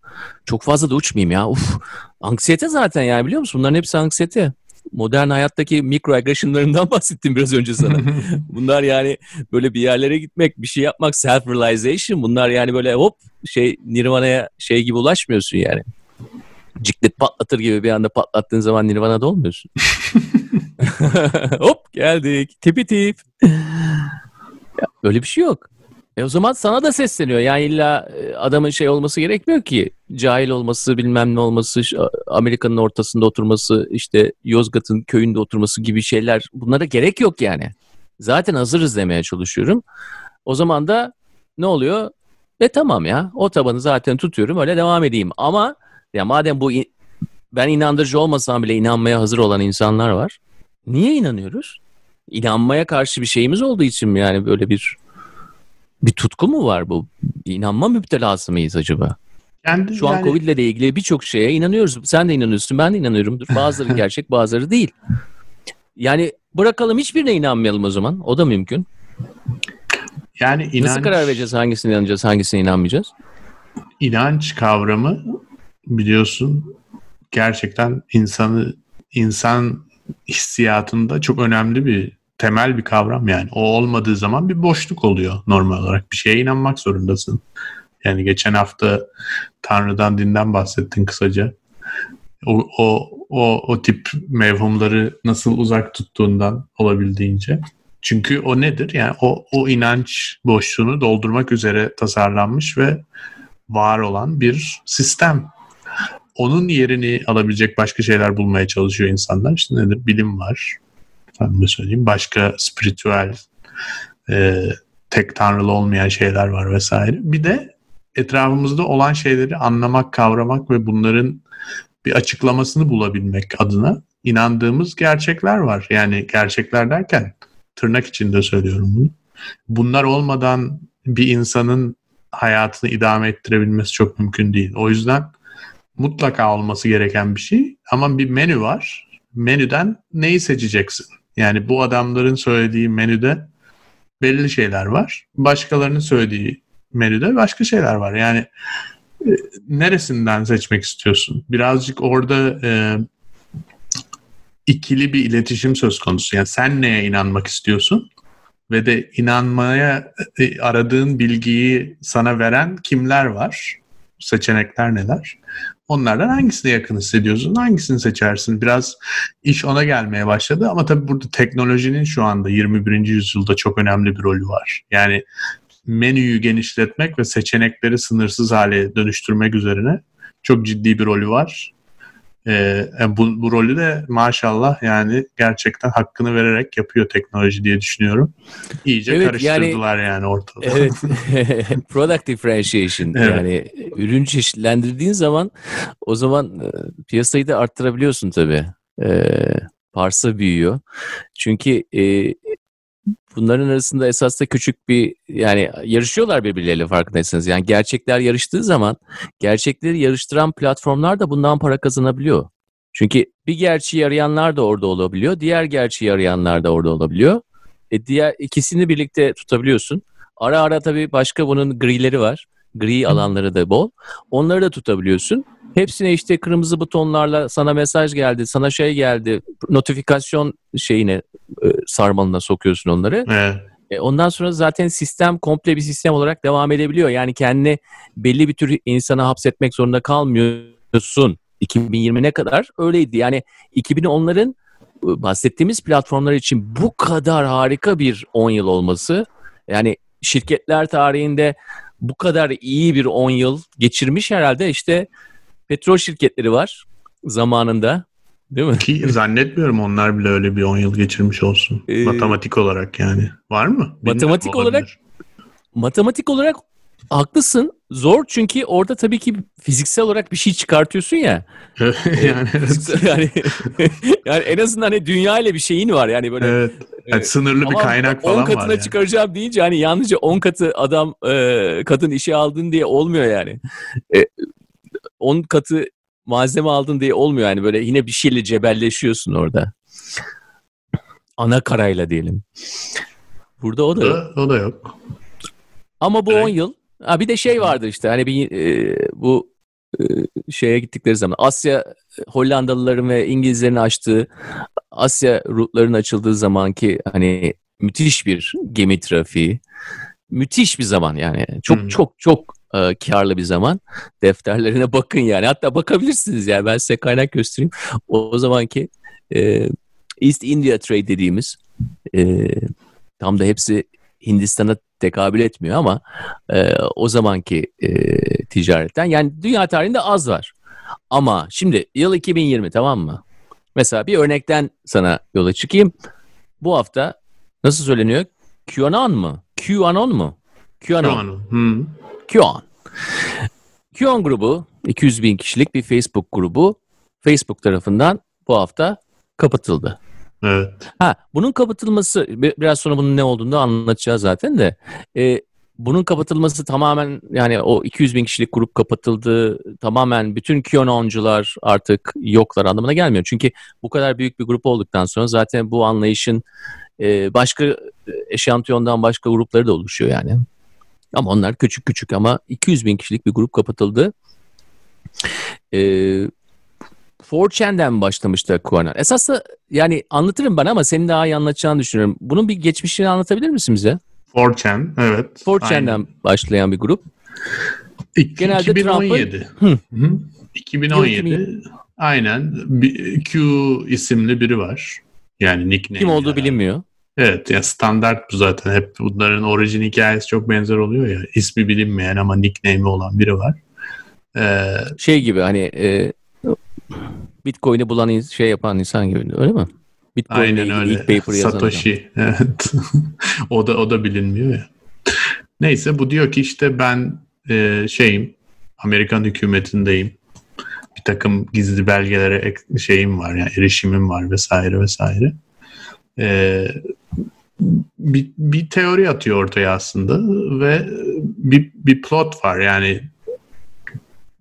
Çok fazla da uçmayayım ya. Uf. Anksiyete zaten yani biliyor musun? Bunların hepsi anksiyete. Modern hayattaki mikroagresyonlarından bahsettim biraz önce sana. Bunlar yani böyle bir yerlere gitmek, bir şey yapmak, self-realization. Bunlar yani böyle hop şey Nirvana'ya şey gibi ulaşmıyorsun yani. Ciklet patlatır gibi bir anda patlattığın zaman Nirvana'da olmuyorsun. Hop geldik. Tipi tip. ya, öyle bir şey yok. E o zaman sana da sesleniyor. Yani illa e, adamın şey olması gerekmiyor ki. Cahil olması, bilmem ne olması, Amerika'nın ortasında oturması, işte Yozgat'ın köyünde oturması gibi şeyler. Bunlara gerek yok yani. Zaten hazırız demeye çalışıyorum. O zaman da ne oluyor? E tamam ya o tabanı zaten tutuyorum öyle devam edeyim. Ama ya madem bu ben inandırıcı olmasam bile inanmaya hazır olan insanlar var. Niye inanıyoruz? İnanmaya karşı bir şeyimiz olduğu için mi yani böyle bir bir tutku mu var bu? İnanma müptelası mıyız acaba? Kendi, Şu an yani... Covid ile ilgili birçok şeye inanıyoruz. Sen de inanıyorsun, ben de inanıyorumdur. Bazıları gerçek, bazıları değil. Yani bırakalım hiçbirine inanmayalım o zaman. O da mümkün. Yani inanç... Nasıl karar vereceğiz hangisine inanacağız, hangisine inanmayacağız? İnanç kavramı biliyorsun gerçekten insanı insan hissiyatında çok önemli bir temel bir kavram yani. O olmadığı zaman bir boşluk oluyor normal olarak. Bir şeye inanmak zorundasın. Yani geçen hafta Tanrı'dan, dinden bahsettin kısaca. O, o, o, o tip mevhumları nasıl uzak tuttuğundan olabildiğince. Çünkü o nedir? Yani o, o inanç boşluğunu doldurmak üzere tasarlanmış ve var olan bir sistem onun yerini alabilecek başka şeyler bulmaya çalışıyor insanlar. İşte nedir? Bilim var. Efendim söyleyeyim. Başka spiritüel e, tek tanrılı olmayan şeyler var vesaire. Bir de etrafımızda olan şeyleri anlamak, kavramak ve bunların bir açıklamasını bulabilmek adına inandığımız gerçekler var. Yani gerçekler derken tırnak içinde söylüyorum bunu. Bunlar olmadan bir insanın hayatını idame ettirebilmesi çok mümkün değil. O yüzden mutlaka olması gereken bir şey ama bir menü var. Menüden neyi seçeceksin? Yani bu adamların söylediği menüde belli şeyler var. Başkalarının söylediği menüde başka şeyler var. Yani e, neresinden seçmek istiyorsun? Birazcık orada e, ikili bir iletişim söz konusu. Yani sen neye inanmak istiyorsun? Ve de inanmaya e, aradığın bilgiyi sana veren kimler var? Seçenekler neler? Onlardan hangisine yakın hissediyorsun? Hangisini seçersin? Biraz iş ona gelmeye başladı ama tabii burada teknolojinin şu anda 21. yüzyılda çok önemli bir rolü var. Yani menüyü genişletmek ve seçenekleri sınırsız hale dönüştürmek üzerine çok ciddi bir rolü var. Ee, bu, bu rolü de maşallah yani gerçekten hakkını vererek yapıyor teknoloji diye düşünüyorum. İyice evet, karıştırdılar yani, yani ortada. Evet. Product differentiation evet. yani ürün çeşitlendirdiğin zaman o zaman e, piyasayı da arttırabiliyorsun tabii. Ee, parsa büyüyor. Çünkü e, bunların arasında esas da küçük bir yani yarışıyorlar birbirleriyle farkındaysanız. Yani gerçekler yarıştığı zaman gerçekleri yarıştıran platformlar da bundan para kazanabiliyor. Çünkü bir gerçeği arayanlar da orada olabiliyor. Diğer gerçeği arayanlar da orada olabiliyor. E diğer ikisini birlikte tutabiliyorsun. Ara ara tabii başka bunun grileri var. Gri alanları da bol. Onları da tutabiliyorsun. Hepsine işte kırmızı butonlarla sana mesaj geldi, sana şey geldi, notifikasyon şeyine e, sarmalına sokuyorsun onları. Evet. E, ondan sonra zaten sistem komple bir sistem olarak devam edebiliyor. Yani kendini belli bir tür insana hapsetmek zorunda kalmıyorsun. 2020'ne kadar öyleydi. Yani 2010'ların e, bahsettiğimiz platformlar için bu kadar harika bir 10 yıl olması yani şirketler tarihinde bu kadar iyi bir 10 yıl geçirmiş herhalde işte petrol şirketleri var zamanında. Değil mi? Ki zannetmiyorum onlar bile öyle bir 10 yıl geçirmiş olsun. Ee, matematik olarak yani. Var mı? Bilmiyorum, matematik olabilir. olarak matematik olarak haklısın. Zor çünkü orada tabii ki fiziksel olarak bir şey çıkartıyorsun ya. yani, yani yani en azından hani dünya ile bir şeyin var yani böyle. Evet. Yani sınırlı bir kaynak falan var. 10 katına yani. çıkaracağım deyince hani yalnızca 10 katı adam e, kadın işe aldın diye olmuyor yani. E, 10 katı malzeme aldın diye olmuyor yani böyle yine bir şeyle cebelleşiyorsun orada. Ana karayla diyelim. Burada o da yok. O da yok. Ama bu 10 evet. yıl ha bir de şey vardı işte hani bir e, bu e, şeye gittikleri zaman Asya Hollandalıların ve İngilizlerin açtığı Asya rutların açıldığı zamanki hani müthiş bir gemi trafiği. Müthiş bir zaman yani. Çok hmm. çok çok e, karlı bir zaman. Defterlerine bakın yani. Hatta bakabilirsiniz yani. Ben size kaynak göstereyim. O, o zamanki e, East India Trade dediğimiz e, tam da hepsi Hindistan'a tekabül etmiyor ama e, o zamanki e, ticaretten yani dünya tarihinde az var. Ama şimdi yıl 2020 tamam mı? Mesela bir örnekten sana yola çıkayım. Bu hafta nasıl söyleniyor? QAnon mı? QAnon mu? QAnon. QAnon. Hmm. QAnon. QAnon grubu 200 bin kişilik bir Facebook grubu Facebook tarafından bu hafta kapatıldı. Evet. Ha, bunun kapatılması biraz sonra bunun ne olduğunu anlatacağız zaten de. E, bunun kapatılması tamamen yani o 200 bin kişilik grup kapatıldı. Tamamen bütün QAnoncular artık yoklar anlamına gelmiyor. Çünkü bu kadar büyük bir grup olduktan sonra zaten bu anlayışın e, başka eşantiyondan başka grupları da oluşuyor yani. Ama onlar küçük küçük ama 200 bin kişilik bir grup kapatıldı. Ee, 4chan'den başlamıştı QAnon. Esasında yani anlatırım ben ama senin daha iyi anlatacağını düşünüyorum. Bunun bir geçmişini anlatabilir misin bize? 4chan, evet. 4chan'den başlayan bir grup. Genelde 2017. Hı. Hı. 2017. Aynen. Q isimli biri var. Yani nickname. Kim olduğu yani. bilinmiyor. Evet ya standart bu zaten. Hep bunların orijin hikayesi çok benzer oluyor ya. İsmi bilinmeyen ama nickname'i olan biri var. Ee, şey gibi hani e, Bitcoin'i bulan şey yapan insan gibi öyle mi? Bitcoin'le Aynen öyle. Ilk paper Satoshi. Evet. o da o da bilinmiyor ya. Neyse bu diyor ki işte ben e, şeyim Amerikan hükümetindeyim. Bir takım gizli belgelere şeyim var yani erişimim var vesaire vesaire. E, bir, bir teori atıyor ortaya aslında ve bir, bir plot var yani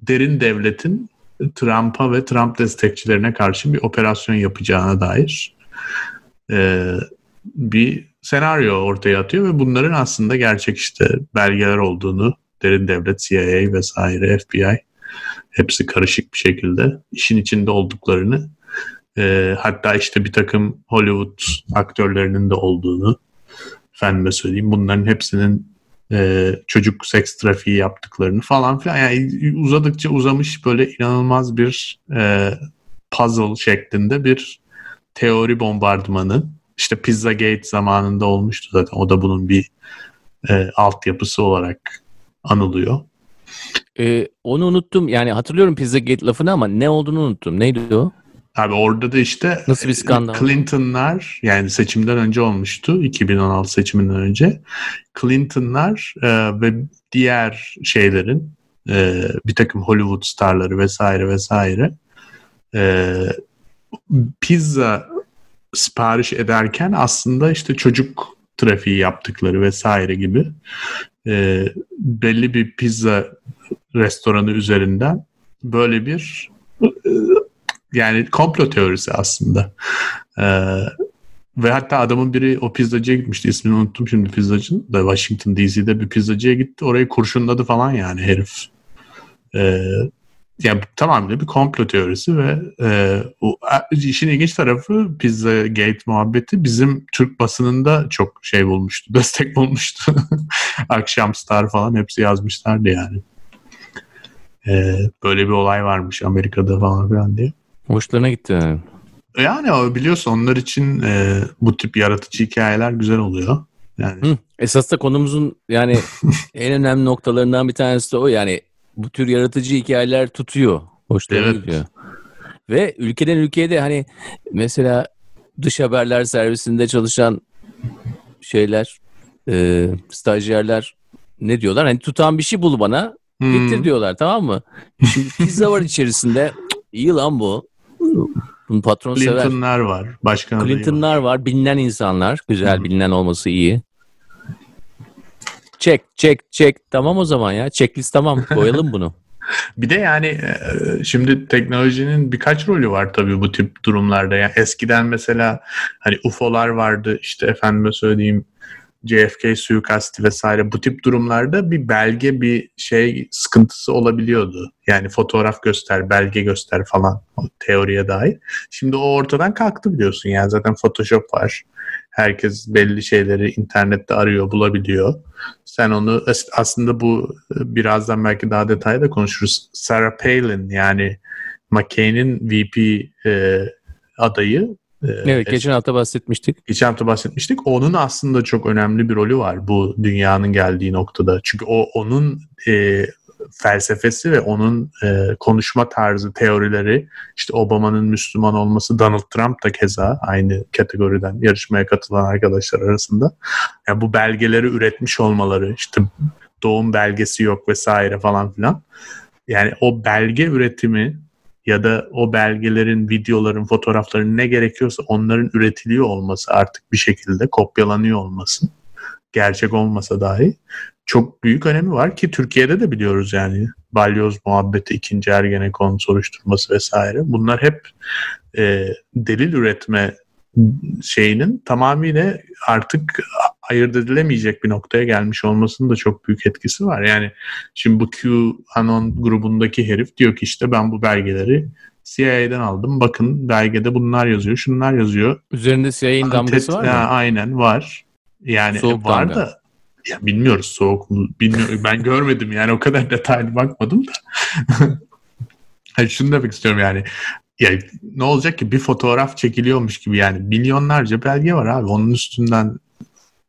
derin devletin Trump'a ve Trump destekçilerine karşı bir operasyon yapacağına dair e, bir senaryo ortaya atıyor ve bunların aslında gerçek işte belgeler olduğunu derin devlet, CIA vesaire, FBI hepsi karışık bir şekilde işin içinde olduklarını e, hatta işte bir takım Hollywood aktörlerinin de olduğunu efendime söyleyeyim bunların hepsinin e, çocuk seks trafiği yaptıklarını falan filan. Yani uzadıkça uzamış böyle inanılmaz bir e, puzzle şeklinde bir teori bombardımanı. İşte Pizzagate zamanında olmuştu zaten. O da bunun bir e, altyapısı olarak anılıyor. Ee, onu unuttum. Yani hatırlıyorum Pizzagate lafını ama ne olduğunu unuttum. Neydi o? Abi orada da işte Nasıl bir skandal? Clinton'lar yani seçimden önce olmuştu 2016 seçiminden önce Clinton'lar e, ve diğer şeylerin e, bir takım Hollywood starları vesaire vesaire e, pizza sipariş ederken aslında işte çocuk trafiği yaptıkları vesaire gibi e, belli bir pizza restoranı üzerinden böyle bir e, yani komplo teorisi aslında. Ee, ve hatta adamın biri o pizzacıya gitmişti. İsmini unuttum şimdi pizzacının. Da Washington DC'de bir pizzacıya gitti. Orayı kurşunladı falan yani herif. Ee, yani tamamen bir komplo teorisi ve e, o, işin ilginç tarafı Pizza Gate muhabbeti bizim Türk basınında çok şey bulmuştu, destek bulmuştu. Akşam Star falan hepsi yazmışlardı yani. Ee, böyle bir olay varmış Amerika'da falan filan diye. Hoşlarına gitti yani. Yani biliyorsun onlar için e, bu tip yaratıcı hikayeler güzel oluyor. Yani. Hı, esas da konumuzun yani en önemli noktalarından bir tanesi de o. Yani bu tür yaratıcı hikayeler tutuyor. Hoşlarına evet. gidiyor. Ve ülkeden ülkeye de hani mesela dış haberler servisinde çalışan şeyler, e, stajyerler ne diyorlar? Hani tutan bir şey bul bana, getir hmm. diyorlar tamam mı? Şimdi pizza var içerisinde. İyi lan bu. Bunu patron Clinton'lar sever. Clinton'lar var. Başkan Clinton'lar var. var. Bilinen insanlar. Güzel Hı. bilinen olması iyi. Çek, çek, çek. Tamam o zaman ya. Checklist tamam. Koyalım bunu. Bir de yani e, şimdi teknolojinin birkaç rolü var tabii bu tip durumlarda. Yani eskiden mesela hani UFO'lar vardı işte efendime söyleyeyim JFK suikasti vesaire bu tip durumlarda bir belge bir şey sıkıntısı olabiliyordu. Yani fotoğraf göster, belge göster falan teoriye dair. Şimdi o ortadan kalktı biliyorsun yani zaten Photoshop var. Herkes belli şeyleri internette arıyor, bulabiliyor. Sen onu aslında bu birazdan belki daha detaylı konuşuruz. Sarah Palin yani McCain'in VP e, adayı ee, evet geçen hafta bahsetmiştik. Geçen hafta bahsetmiştik. Onun aslında çok önemli bir rolü var bu dünyanın geldiği noktada. Çünkü o onun e, felsefesi ve onun e, konuşma tarzı, teorileri, işte Obama'nın Müslüman olması, Donald Trump da keza aynı kategoriden yarışmaya katılan arkadaşlar arasında. Yani bu belgeleri üretmiş olmaları, işte doğum belgesi yok vesaire falan filan. Yani o belge üretimi ya da o belgelerin, videoların, fotoğrafların ne gerekiyorsa onların üretiliyor olması artık bir şekilde kopyalanıyor olması gerçek olmasa dahi çok büyük önemi var ki Türkiye'de de biliyoruz yani balyoz muhabbeti, ikinci Ergenekon soruşturması vesaire. Bunlar hep e, delil üretme şeyinin tamamıyla artık ayırt edilemeyecek bir noktaya gelmiş olmasının da çok büyük etkisi var. Yani şimdi bu QAnon grubundaki herif diyor ki işte ben bu belgeleri CIA'den aldım. Bakın belgede bunlar yazıyor, şunlar yazıyor. Üzerinde CIA'nin damgası var mı? Aynen var. Yani soğuk var damga. da ya bilmiyoruz soğuk mu bilmiyorum. ben görmedim yani o kadar detaylı bakmadım da. hani şunu demek istiyorum yani ya ne olacak ki bir fotoğraf çekiliyormuş gibi yani milyonlarca belge var abi onun üstünden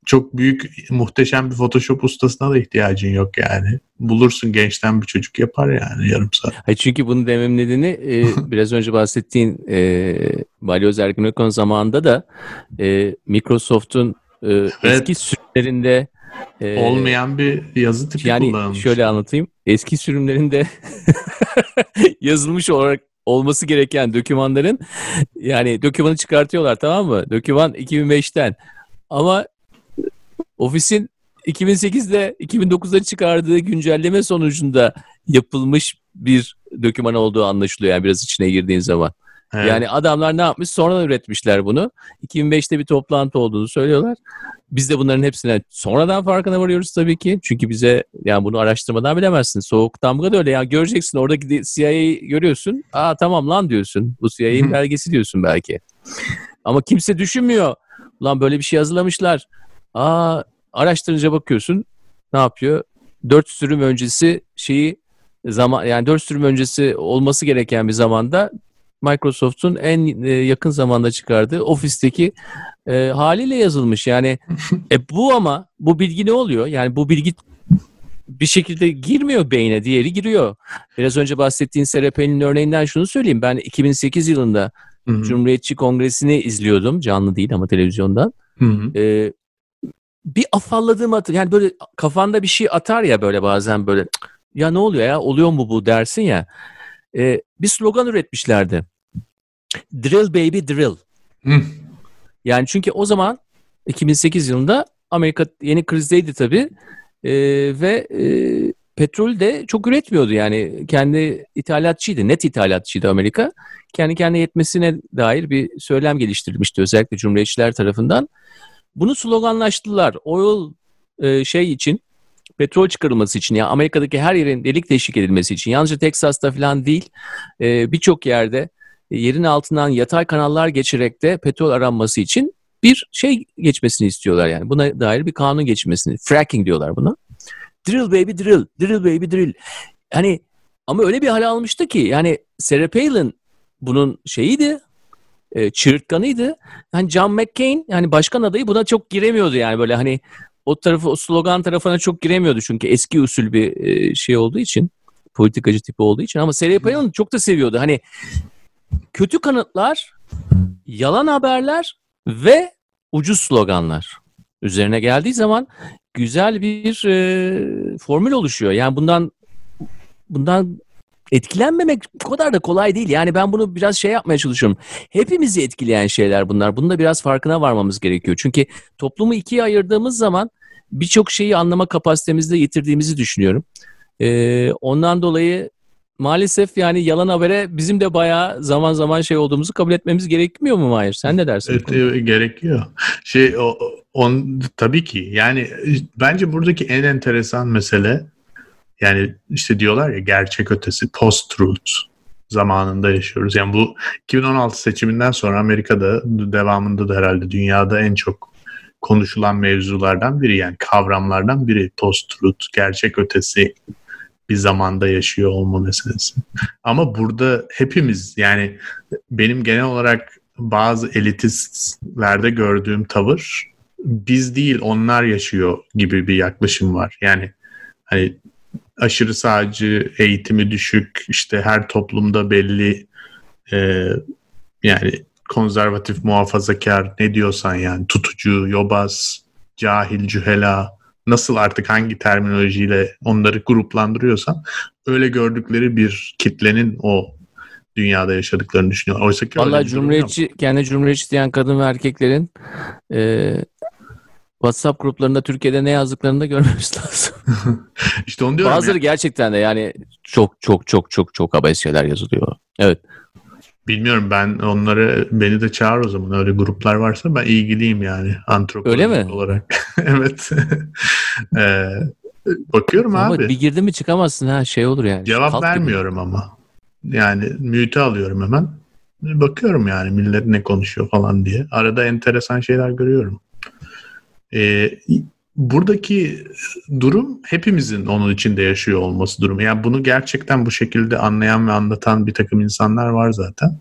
çok büyük muhteşem bir Photoshop ustasına da ihtiyacın yok yani. Bulursun gençten bir çocuk yapar yani yarım saat. Hayır, çünkü bunu demem nedeni e, biraz önce bahsettiğin e, Balyoz Ergenekon zamanında da e, Microsoft'un e, evet. eski sürümlerinde e, Olmayan bir yazı tipi yani kullanılmış. şöyle anlatayım. Eski sürümlerinde yazılmış olarak olması gereken dokümanların yani dokümanı çıkartıyorlar tamam mı? Doküman 2005'ten ama ofisin 2008'de 2009'da çıkardığı güncelleme sonucunda yapılmış bir doküman olduğu anlaşılıyor yani biraz içine girdiğin zaman. Evet. Yani adamlar ne yapmış? Sonradan üretmişler bunu. 2005'te bir toplantı olduğunu söylüyorlar. Biz de bunların hepsine sonradan farkına varıyoruz tabii ki. Çünkü bize yani bunu araştırmadan bilemezsin. Soğuk damga da öyle ya göreceksin oradaki CIA'yı görüyorsun. Aa tamam lan diyorsun. Bu CIA'nin belgesi diyorsun belki. Ama kimse düşünmüyor. Lan böyle bir şey hazırlamışlar. Aa araştırınca bakıyorsun. Ne yapıyor? Dört sürüm öncesi şeyi zaman yani dört sürüm öncesi olması gereken bir zamanda Microsoft'un en e, yakın zamanda çıkardığı ofisteki e, haliyle yazılmış. Yani e, bu ama bu bilgi ne oluyor? Yani bu bilgi bir şekilde girmiyor beyne, diğeri giriyor. Biraz önce bahsettiğin SRP'nin örneğinden şunu söyleyeyim. Ben 2008 yılında Hı hı. Cumhuriyetçi Kongresi'ni izliyordum. Canlı değil ama televizyondan. Hı hı. Ee, bir afalladığım hatır. Yani böyle kafanda bir şey atar ya böyle bazen böyle "Cık, ya ne oluyor ya oluyor mu bu dersin ya. Ee, bir slogan üretmişlerdi. Drill baby drill. Hı. Yani çünkü o zaman 2008 yılında Amerika yeni krizdeydi tabii Ee, ve e, petrol de çok üretmiyordu yani kendi ithalatçıydı net ithalatçıydı Amerika kendi kendine yetmesine dair bir söylem geliştirilmişti özellikle Cumhuriyetçiler tarafından bunu sloganlaştılar oil e, şey için petrol çıkarılması için ya Amerika'daki her yerin delik deşik edilmesi için yalnızca Teksas'ta falan değil e, birçok yerde e, yerin altından yatay kanallar geçerek de petrol aranması için bir şey geçmesini istiyorlar yani. Buna dair bir kanun geçmesini. Fracking diyorlar buna. Drill baby drill. Drill baby drill. Hani ama öyle bir hale almıştı ki yani Sarah Palin bunun şeyiydi. E, çığırtkanıydı. Hani John McCain yani başkan adayı buna çok giremiyordu yani böyle hani o tarafı o slogan tarafına çok giremiyordu çünkü eski usul bir e, şey olduğu için politikacı tipi olduğu için ama Sarah Palin çok da seviyordu. Hani kötü kanıtlar, yalan haberler ve ucuz sloganlar üzerine geldiği zaman güzel bir e, formül oluşuyor. Yani bundan bundan etkilenmemek o kadar da kolay değil. Yani ben bunu biraz şey yapmaya çalışıyorum. Hepimizi etkileyen şeyler bunlar. Bunun da biraz farkına varmamız gerekiyor. Çünkü toplumu ikiye ayırdığımız zaman birçok şeyi anlama kapasitemizde yitirdiğimizi düşünüyorum. Ee, ondan dolayı maalesef yani yalan habere bizim de bayağı zaman zaman şey olduğumuzu kabul etmemiz gerekmiyor mu Mahir? Sen ne dersin? Evet, e, gerekiyor. Şey o, on tabii ki yani e, bence buradaki en enteresan mesele yani işte diyorlar ya gerçek ötesi post truth zamanında yaşıyoruz. Yani bu 2016 seçiminden sonra Amerika'da devamında da herhalde dünyada en çok konuşulan mevzulardan biri yani kavramlardan biri post gerçek ötesi bir zamanda yaşıyor olma meselesi. Ama burada hepimiz yani benim genel olarak bazı elitistlerde gördüğüm tavır biz değil onlar yaşıyor gibi bir yaklaşım var. Yani hani aşırı sağcı, eğitimi düşük, işte her toplumda belli e, yani konservatif, muhafazakar ne diyorsan yani tutucu, yobaz, cahil, cühela nasıl artık hangi terminolojiyle onları gruplandırıyorsan öyle gördükleri bir kitlenin o dünyada yaşadıklarını düşünüyor. Oysa ki Vallahi cumhuriyetçi, kendi cumhuriyetçi diyen kadın ve erkeklerin e, WhatsApp gruplarında Türkiye'de ne yazdıklarını da görmemiz lazım. İşte onu diyorum. Bazıları ya. gerçekten de yani çok çok çok çok çok abes şeyler yazılıyor. Evet. Bilmiyorum ben onları beni de çağır o zaman öyle gruplar varsa ben ilgiliyim yani antropolojik Öyle mi? olarak. evet. Ee, bakıyorum Ama abi. bir girdin mi çıkamazsın ha şey olur yani. Cevap Kalk gibi. vermiyorum ama. Yani müte alıyorum hemen. Bakıyorum yani millet ne konuşuyor falan diye. Arada enteresan şeyler görüyorum. Ee, buradaki durum hepimizin onun içinde yaşıyor olması durumu. Yani bunu gerçekten bu şekilde anlayan ve anlatan bir takım insanlar var zaten.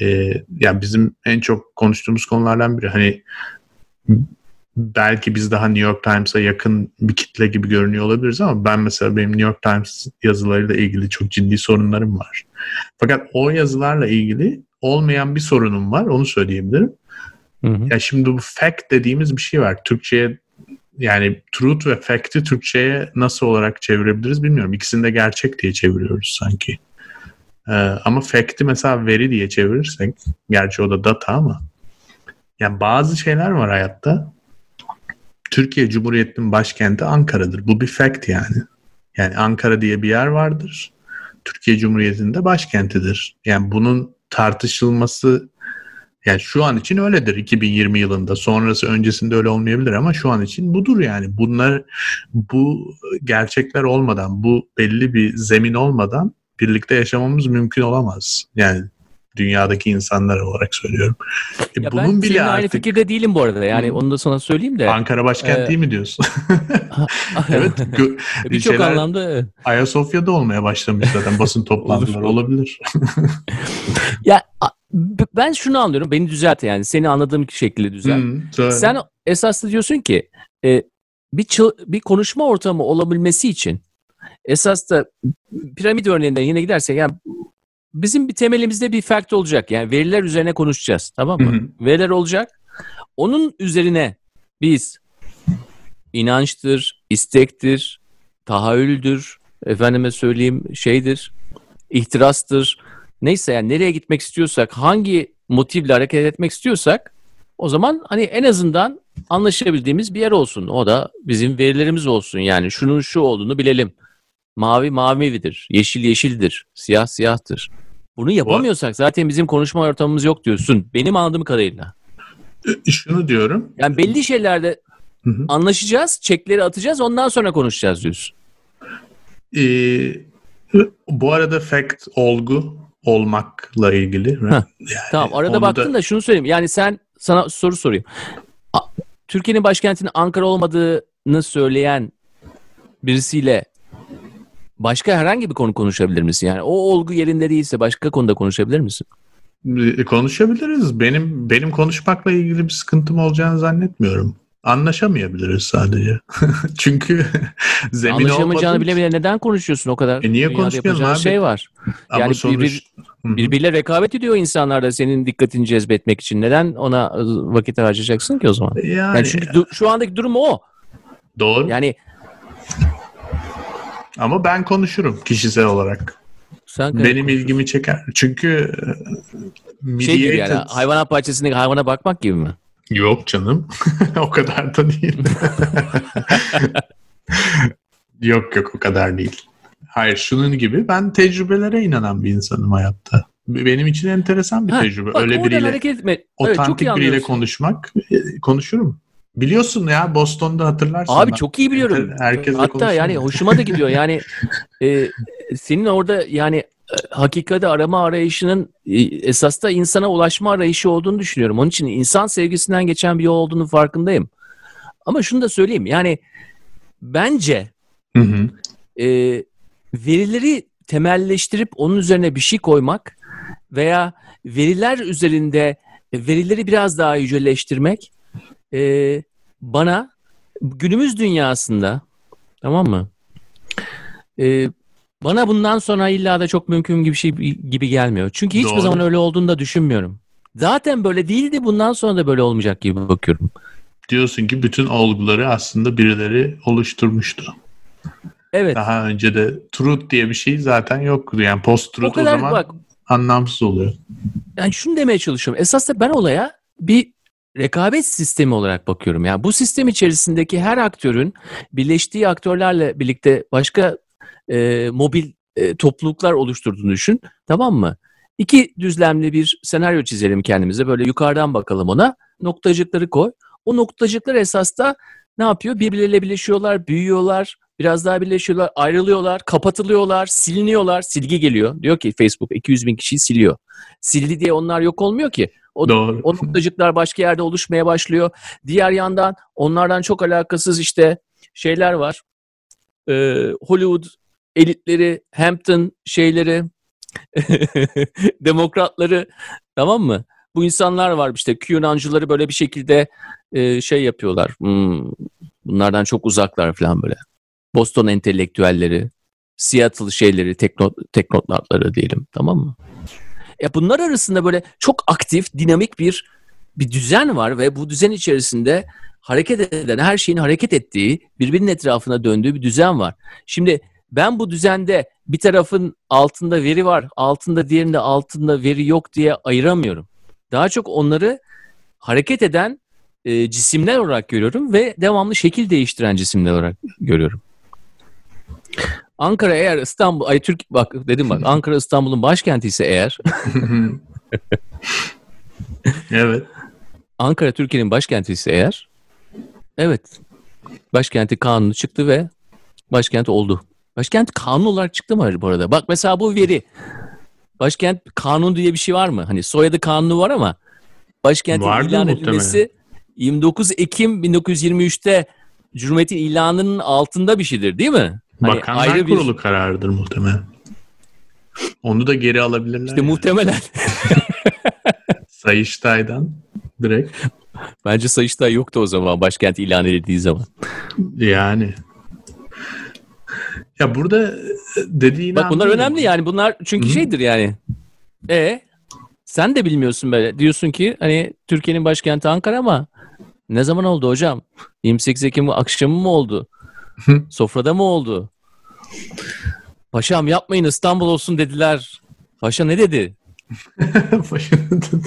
Ee, yani bizim en çok konuştuğumuz konulardan biri. Hani belki biz daha New York Times'a yakın bir kitle gibi görünüyor olabiliriz ama ben mesela benim New York Times yazılarıyla ilgili çok ciddi sorunlarım var. Fakat o yazılarla ilgili olmayan bir sorunum var onu söyleyebilirim. Hı hı. Ya şimdi bu fact dediğimiz bir şey var. Türkçe'ye yani truth ve fact'i Türkçe'ye nasıl olarak çevirebiliriz bilmiyorum. İkisini de gerçek diye çeviriyoruz sanki. Ee, ama fact'i mesela veri diye çevirirsek, gerçi o da data ama yani bazı şeyler var hayatta. Türkiye Cumhuriyeti'nin başkenti Ankara'dır. Bu bir fact yani. Yani Ankara diye bir yer vardır. Türkiye Cumhuriyeti'nde başkentidir. Yani bunun tartışılması yani şu an için öyledir 2020 yılında. Sonrası öncesinde öyle olmayabilir ama şu an için budur yani. Bunlar bu gerçekler olmadan, bu belli bir zemin olmadan birlikte yaşamamız mümkün olamaz. Yani dünyadaki insanlar olarak söylüyorum. E ya bunun ben bile artık... aynı fikirde değilim bu arada. Yani hmm. onu da sana söyleyeyim de. Ankara başkent ee... değil mi diyorsun? evet. Birçok anlamda. Ayasofya'da olmaya başlamış zaten basın toplantıları olabilir. ya ben şunu anlıyorum. Beni düzelt yani. Seni anladığım şekilde düzelt. Hmm, Sen esaslı diyorsun ki e, bir bir konuşma ortamı olabilmesi için esas da piramit örneğinden yine gidersek yani bizim bir temelimizde bir fact olacak. Yani veriler üzerine konuşacağız. Tamam mı? Hı hı. Veriler olacak. Onun üzerine biz inançtır, istektir, tahayyüldür, efendime söyleyeyim şeydir, ihtirastır. Neyse yani nereye gitmek istiyorsak, hangi motivle hareket etmek istiyorsak o zaman hani en azından anlaşabildiğimiz bir yer olsun. O da bizim verilerimiz olsun. Yani şunun şu olduğunu bilelim. Mavi mavidir, yeşil yeşildir, siyah siyahtır. Bunu yapamıyorsak zaten bizim konuşma ortamımız yok diyorsun. Benim anladığım kadarıyla. E, şunu diyorum. Yani belli şeylerde hı hı. anlaşacağız, çekleri atacağız, ondan sonra konuşacağız diyorsun. Ee, bu arada fact olgu olmakla ilgili. Yani tamam arada baktın da... da şunu söyleyeyim. Yani sen sana soru sorayım. Türkiye'nin başkentinin Ankara olmadığını söyleyen birisiyle Başka herhangi bir konu konuşabilir misin? Yani o olgu yerinde değilse başka konuda konuşabilir misin? E, konuşabiliriz. Benim benim konuşmakla ilgili bir sıkıntım olacağını zannetmiyorum. Anlaşamayabiliriz sadece. Çünkü zemin Anlaşamayacağını bile bile neden konuşuyorsun o kadar? E niye konuşmuyorsun abi? şey var. Ama yani sonuç... bir, birbiriyle rekabet ediyor insanlar da senin dikkatini cezbetmek için. Neden ona vakit harcayacaksın ki o zaman? Yani, yani çünkü du- şu andaki durum o. Doğru. Yani ama ben konuşurum kişisel olarak. Sen Benim ilgimi çeker. Çünkü mediated... şey gibi yani hayvanat bahçesindeki hayvana bakmak gibi mi? Yok canım. o kadar da değil. yok yok o kadar değil. Hayır şunun gibi ben tecrübelere inanan bir insanım hayatta. Benim için enteresan bir ha, tecrübe. Bak, Öyle biriyle hareket etme. otantik evet, biriyle konuşmak e, konuşurum. Biliyorsun ya Boston'da hatırlarsın. Abi ben. çok iyi biliyorum. Herkes Hatta yani hoşuma da gidiyor. Yani e, senin orada yani e, hakikati arama arayışının e, esas da insana ulaşma arayışı olduğunu düşünüyorum. Onun için insan sevgisinden geçen bir yol olduğunu farkındayım. Ama şunu da söyleyeyim. Yani bence hı hı. E, verileri temelleştirip onun üzerine bir şey koymak veya veriler üzerinde verileri biraz daha yüceleştirmek e, bana günümüz dünyasında tamam mı? E, bana bundan sonra illa da çok mümkün gibi şey gibi gelmiyor. Çünkü hiçbir Doğru. zaman öyle olduğunu da düşünmüyorum. Zaten böyle değildi bundan sonra da böyle olmayacak gibi bakıyorum. Diyorsun ki bütün olguları aslında birileri oluşturmuştu. Evet. Daha önce de truth diye bir şey zaten yoktu. Yani post truth o, kadar, o zaman bak, anlamsız oluyor. Yani şunu demeye çalışıyorum. Esas da ben olaya bir rekabet sistemi olarak bakıyorum. Yani bu sistem içerisindeki her aktörün birleştiği aktörlerle birlikte başka e, mobil e, topluluklar oluşturduğunu düşün. Tamam mı? İki düzlemli bir senaryo çizelim kendimize. Böyle yukarıdan bakalım ona. Noktacıkları koy. O noktacıklar esas da ne yapıyor? Birbirleriyle birleşiyorlar, büyüyorlar, biraz daha birleşiyorlar, ayrılıyorlar, kapatılıyorlar, siliniyorlar. Silgi geliyor. Diyor ki Facebook 200 bin kişiyi siliyor. Sildi diye onlar yok olmuyor ki. O, Doğru. o noktacıklar başka yerde oluşmaya başlıyor. Diğer yandan onlardan çok alakasız işte şeyler var. Ee, Hollywood elitleri, Hampton şeyleri, demokratları tamam mı? Bu insanlar var işte QAnoncıları böyle bir şekilde e, şey yapıyorlar. Hmm, bunlardan çok uzaklar falan böyle. Boston entelektüelleri, Seattle şeyleri, tekno, teknotları diyelim tamam mı? Ya bunlar arasında böyle çok aktif, dinamik bir bir düzen var ve bu düzen içerisinde hareket eden, her şeyin hareket ettiği, birbirinin etrafına döndüğü bir düzen var. Şimdi ben bu düzende bir tarafın altında veri var, altında diğerinde altında veri yok diye ayıramıyorum. Daha çok onları hareket eden e, cisimler olarak görüyorum ve devamlı şekil değiştiren cisimler olarak görüyorum. Ankara eğer İstanbul, ay Türk bak dedim bak Ankara İstanbul'un başkenti ise eğer evet. Ankara Türkiye'nin başkenti ise eğer evet başkenti kanunu çıktı ve başkent oldu. Başkent kanun olarak çıktı mı bu arada? Bak mesela bu veri. Başkent kanun diye bir şey var mı? Hani soyadı kanunu var ama başkentin Vardır ilan muhtemelen. edilmesi 29 Ekim 1923'te Cumhuriyet'in ilanının altında bir şeydir değil mi? Hani Bakanlar ayrı bir- Kurulu kararıdır muhtemelen. Onu da geri alabilirler. İşte yani. muhtemelen. Sayıştay'dan direkt. Bence Sayıştay yoktu o zaman başkent ilan edildiği zaman. Yani. Ya burada dediğini Bak bunlar önemli yani bunlar çünkü Hı. şeydir yani. E sen de bilmiyorsun böyle. Diyorsun ki hani Türkiye'nin başkenti Ankara ama ne zaman oldu hocam? 28 Ekim akşamı mı oldu? Hı. Sofrada mı oldu? Paşam yapmayın İstanbul olsun dediler. Paşa ne dedi? Başını tut.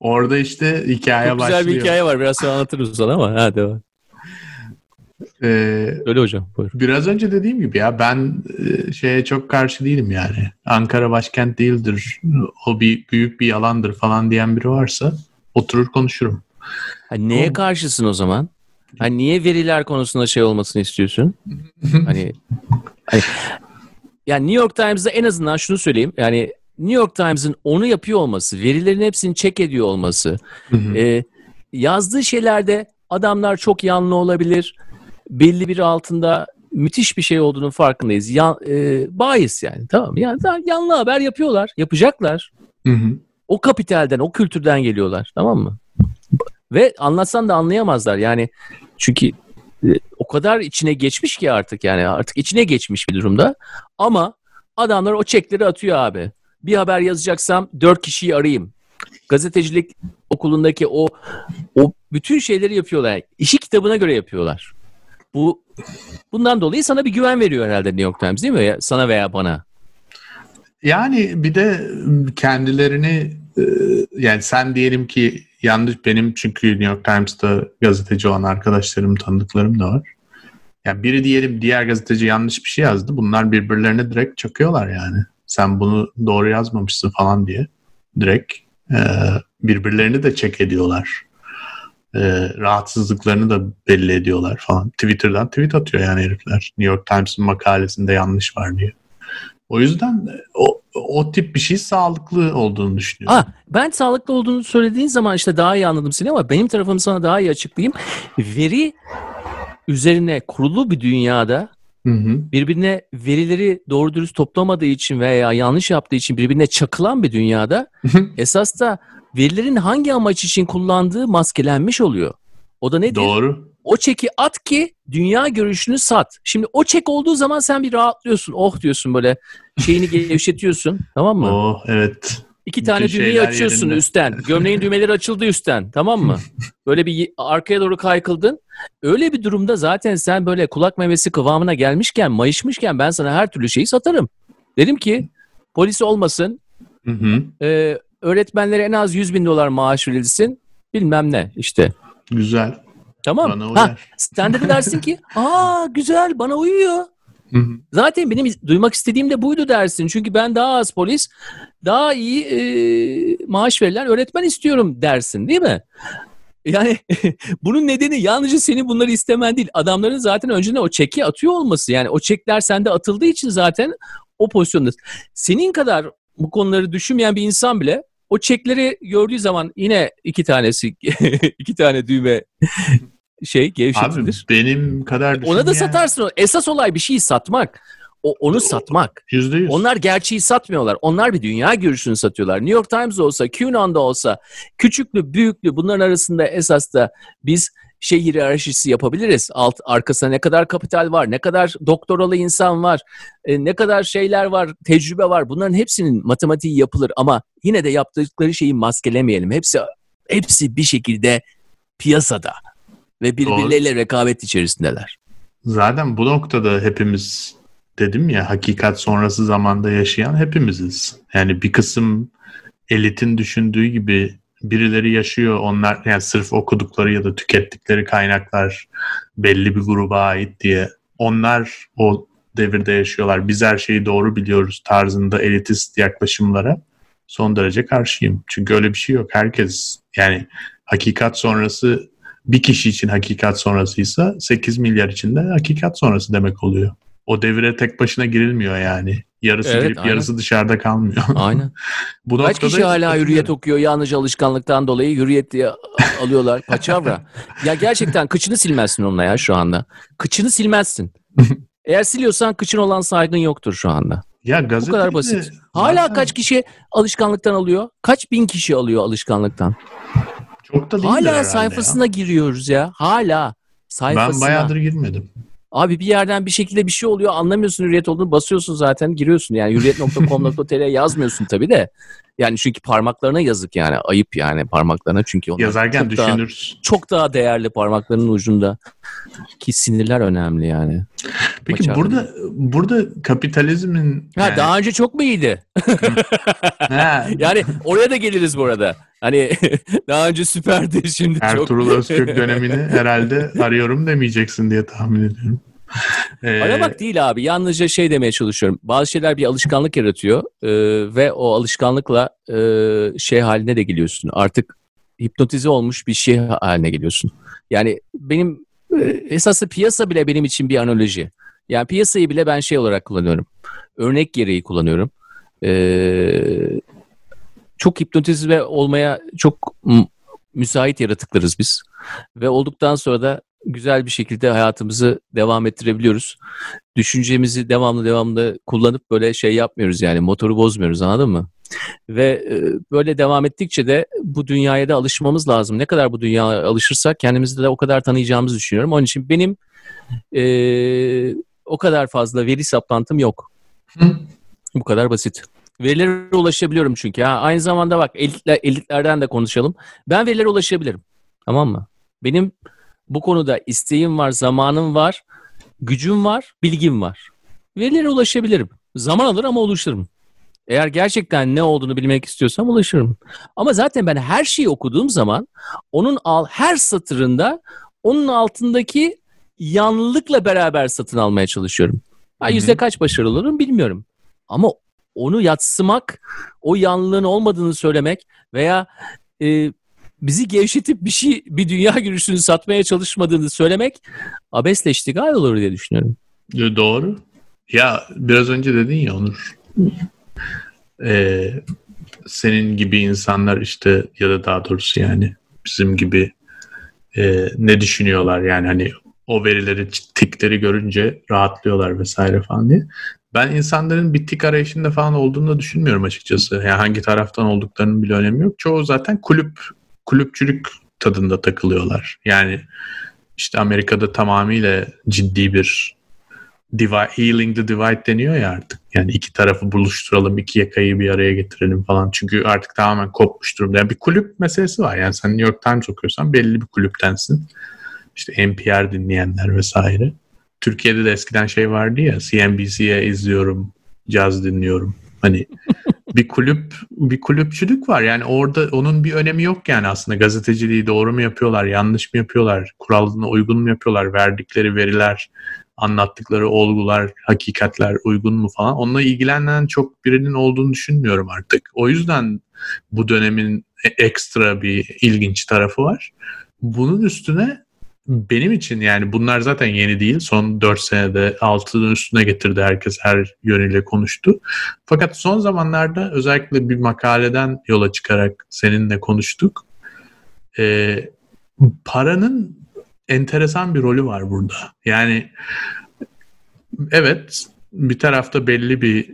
Orada işte hikaye Çok güzel başlıyor. bir hikaye var. Biraz sonra anlatırız sana ama. Ha devam. Ee, Öyle hocam. Buyur. biraz önce dediğim gibi ya ben e, şeye çok karşı değilim yani. Ankara başkent değildir. O bir büyük bir yalandır falan diyen biri varsa oturur konuşurum. Ha, neye Oğlum. karşısın o zaman? Ha, niye veriler konusunda şey olmasını istiyorsun? hani, hani yani New York Times'da en azından şunu söyleyeyim. Yani New York Times'ın onu yapıyor olması, verilerin hepsini check ediyor olması, e, yazdığı şeylerde adamlar çok yanlı olabilir. Belli bir altında müthiş bir şey olduğunun farkındayız. Yan, e, bias yani tamam mı? Yani yanlı haber yapıyorlar, yapacaklar. Hı hı. O kapitalden, o kültürden geliyorlar. Tamam mı? Ve anlatsan da anlayamazlar. Yani çünkü e, o kadar içine geçmiş ki artık yani artık içine geçmiş bir durumda. Ama adamlar o çekleri atıyor abi. Bir haber yazacaksam dört kişiyi arayayım. Gazetecilik okulundaki o o bütün şeyleri yapıyorlar. Yani işi kitabına göre yapıyorlar. Bu bundan dolayı sana bir güven veriyor herhalde New York Times değil mi? Sana veya bana. Yani bir de kendilerini e, yani sen diyelim ki yanlış benim çünkü New York Times'ta gazeteci olan arkadaşlarım, tanıdıklarım da var. Yani biri diyelim diğer gazeteci yanlış bir şey yazdı. Bunlar birbirlerine direkt çakıyorlar yani. Sen bunu doğru yazmamışsın falan diye. Direkt e, birbirlerini de çek ediyorlar. E, rahatsızlıklarını da belli ediyorlar falan. Twitter'dan tweet atıyor yani herifler. New York Times'ın makalesinde yanlış var diye. O yüzden o, o tip bir şey sağlıklı olduğunu düşünüyorum. Ah, ben sağlıklı olduğunu söylediğin zaman işte daha iyi anladım seni ama benim tarafımı sana daha iyi açıklayayım. Veri üzerine kurulu bir dünyada Hı hı. birbirine verileri doğru dürüst toplamadığı için veya yanlış yaptığı için birbirine çakılan bir dünyada esas da verilerin hangi amaç için kullandığı maskelenmiş oluyor. O da nedir? Doğru. O çeki at ki dünya görüşünü sat. Şimdi o çek olduğu zaman sen bir rahatlıyorsun. Oh diyorsun böyle şeyini gevşetiyorsun. tamam mı? Oh evet. İki tane düğmeyi açıyorsun yerinde. üstten. Gömleğin düğmeleri açıldı üstten. Tamam mı? Böyle bir arkaya doğru kaykıldın. Öyle bir durumda zaten sen böyle kulak memesi kıvamına gelmişken, mayışmışken ben sana her türlü şeyi satarım. Dedim ki polis olmasın, Hı hı. e, öğretmenlere en az 100 bin dolar maaş verilsin. Bilmem ne işte. Güzel. Tamam Bana Ha, uyar. sen de dersin ki aa güzel bana uyuyor. Zaten benim duymak istediğim de buydu dersin. Çünkü ben daha az polis, daha iyi e, maaş verilen öğretmen istiyorum dersin değil mi? Yani bunun nedeni yalnızca senin bunları istemen değil. Adamların zaten önceden o çeki atıyor olması. Yani o çekler sende atıldığı için zaten o pozisyonda. Senin kadar bu konuları düşünmeyen bir insan bile o çekleri gördüğü zaman yine iki tanesi iki tane düğme şey Abi gevşetilir. benim kadar Ona da düşünmeyen- satarsın. Esas olay bir şeyi satmak. O, onu satmak. Yüzde yüz. Onlar gerçeği satmıyorlar. Onlar bir dünya görüşünü satıyorlar. New York Times olsa, QAnon'da olsa, küçüklü, büyüklü bunların arasında esas da biz şey hiyerarşisi yapabiliriz. Alt arkasında ne kadar kapital var, ne kadar doktoralı insan var, e, ne kadar şeyler var, tecrübe var. Bunların hepsinin matematiği yapılır ama yine de yaptıkları şeyi maskelemeyelim. Hepsi Hepsi bir şekilde piyasada ve birbirleriyle rekabet içerisindeler. Zaten bu noktada hepimiz dedim ya hakikat sonrası zamanda yaşayan hepimiziz. Yani bir kısım elitin düşündüğü gibi birileri yaşıyor. Onlar yani sırf okudukları ya da tükettikleri kaynaklar belli bir gruba ait diye. Onlar o devirde yaşıyorlar. Biz her şeyi doğru biliyoruz tarzında elitist yaklaşımlara son derece karşıyım. Çünkü öyle bir şey yok. Herkes yani hakikat sonrası bir kişi için hakikat sonrasıysa 8 milyar için de hakikat sonrası demek oluyor. O devire tek başına girilmiyor yani. Yarısı evet, girip aynen. yarısı dışarıda kalmıyor. Aynen. Bu Kaç kişi hala hürriyet okuyor yalnızca alışkanlıktan dolayı hürriyet diye alıyorlar. Paçavra. ya gerçekten kıçını silmezsin onunla ya şu anda. Kıçını silmezsin. Eğer siliyorsan kıçın olan saygın yoktur şu anda. Ya gazete Bu kadar basit. Hala zaten... kaç kişi alışkanlıktan alıyor? Kaç bin kişi alıyor alışkanlıktan? Çok da değil Hala sayfasına ya. giriyoruz ya. Hala sayfasına. Ben bayağıdır girmedim. Abi bir yerden bir şekilde bir şey oluyor anlamıyorsun hürriyet olduğunu basıyorsun zaten giriyorsun. Yani hürriyet.com.tr yazmıyorsun tabii de. Yani çünkü parmaklarına yazık yani ayıp yani parmaklarına çünkü onlar Yazarken çok düşünürüz. Daha, çok daha değerli parmaklarının ucunda ki sinirler önemli yani. Peki Maçarlı. burada burada kapitalizmin ha, yani... daha önce çok mu iyiydi? yani oraya da geliriz bu arada. Hani daha önce süperdi şimdi Ertuğrul çok. Ertuğrul Özkök dönemini herhalde arıyorum demeyeceksin diye tahmin ediyorum. Ee... Aramak değil abi. Yalnızca şey demeye çalışıyorum. Bazı şeyler bir alışkanlık yaratıyor e, ve o alışkanlıkla e, şey haline de geliyorsun. Artık hipnotize olmuş bir şey haline geliyorsun. Yani benim e, esaslı piyasa bile benim için bir analoji. Yani piyasayı bile ben şey olarak kullanıyorum. Örnek gereği kullanıyorum. Ee, çok hipnotize olmaya çok müsait yaratıklarız biz. Ve olduktan sonra da güzel bir şekilde hayatımızı devam ettirebiliyoruz. Düşüncemizi devamlı devamlı kullanıp böyle şey yapmıyoruz yani motoru bozmuyoruz anladın mı? Ve e, böyle devam ettikçe de bu dünyaya da alışmamız lazım. Ne kadar bu dünyaya alışırsak kendimizi de o kadar tanıyacağımızı düşünüyorum. Onun için benim e, o kadar fazla veri saplantım yok. Hı. Bu kadar basit. Verilere ulaşabiliyorum çünkü. Ha, aynı zamanda bak elitler, elitlerden de konuşalım. Ben verilere ulaşabilirim. Tamam mı? Benim bu konuda isteğim var, zamanım var, gücüm var, bilgim var. Verilere ulaşabilirim. Zaman alır ama ulaşırım. Eğer gerçekten ne olduğunu bilmek istiyorsam ulaşırım. Ama zaten ben her şeyi okuduğum zaman onun al her satırında onun altındaki yanlılıkla beraber satın almaya çalışıyorum. Ha, yüzde kaç başarılı olurum bilmiyorum. Ama onu yatsımak, o yanlılığın olmadığını söylemek veya e, bizi gevşetip bir şey, bir dünya görüşünü satmaya çalışmadığını söylemek abesle iştigal olur diye düşünüyorum. Doğru. Ya biraz önce dedin ya Onur. Ee, senin gibi insanlar işte ya da daha doğrusu yani bizim gibi e, ne düşünüyorlar yani hani o verileri tikleri görünce rahatlıyorlar vesaire falan diye. Ben insanların bir tik arayışında falan olduğunu da düşünmüyorum açıkçası. Yani hangi taraftan olduklarının bile önemi yok. Çoğu zaten kulüp kulüpçülük tadında takılıyorlar. Yani işte Amerika'da tamamıyla ciddi bir divide, healing the divide deniyor ya artık. Yani iki tarafı buluşturalım, iki yakayı bir araya getirelim falan. Çünkü artık tamamen kopmuş durumda. Yani bir kulüp meselesi var. Yani sen New York Times okuyorsan belli bir kulüptensin. İşte NPR dinleyenler vesaire. Türkiye'de de eskiden şey vardı ya CNBC'ye izliyorum, caz dinliyorum. Hani bir kulüp bir kulüpçülük var. Yani orada onun bir önemi yok yani aslında gazeteciliği doğru mu yapıyorlar, yanlış mı yapıyorlar, kuralına uygun mu yapıyorlar, verdikleri veriler, anlattıkları olgular, hakikatler uygun mu falan. Onunla ilgilenen çok birinin olduğunu düşünmüyorum artık. O yüzden bu dönemin e, ekstra bir ilginç tarafı var. Bunun üstüne benim için yani bunlar zaten yeni değil. Son 4 senede 6'nın üstüne getirdi herkes her yönüyle konuştu. Fakat son zamanlarda özellikle bir makaleden yola çıkarak seninle konuştuk. Ee, paranın enteresan bir rolü var burada. Yani evet bir tarafta belli bir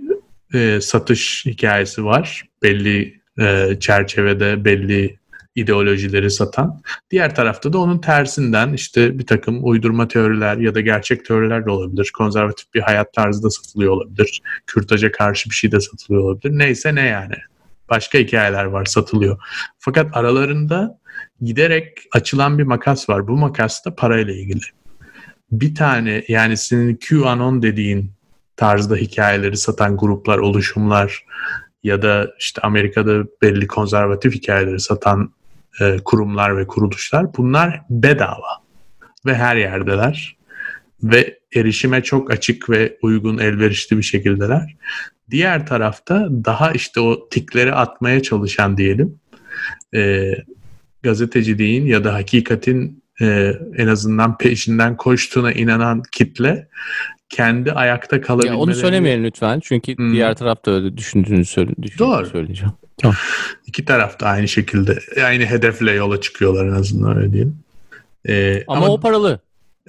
e, satış hikayesi var. Belli e, çerçevede belli ideolojileri satan. Diğer tarafta da onun tersinden işte bir takım uydurma teoriler ya da gerçek teoriler de olabilir. Konservatif bir hayat tarzı da satılıyor olabilir. Kürtaja karşı bir şey de satılıyor olabilir. Neyse ne yani. başka hikayeler var satılıyor. Fakat aralarında giderek açılan bir makas var. Bu makas da parayla ilgili. Bir tane yani senin QAnon dediğin tarzda hikayeleri satan gruplar, oluşumlar ya da işte Amerika'da belli konservatif hikayeleri satan e, kurumlar ve kuruluşlar bunlar bedava ve her yerdeler ve erişime çok açık ve uygun elverişli bir şekildeler. Diğer tarafta daha işte o tikleri atmaya çalışan diyelim e, gazeteciliğin ya da hakikatin e, en azından peşinden koştuğuna inanan kitle kendi ayakta kalabilmeleri... Ya onu söylemeyelim lütfen çünkü hmm. diğer tarafta öyle düşündüğünü söyle, Doğru. söyleyeceğim. Tamam. İki taraf da aynı şekilde aynı hedefle yola çıkıyorlar en azından öyle diyelim. Ee, ama, ama o paralı.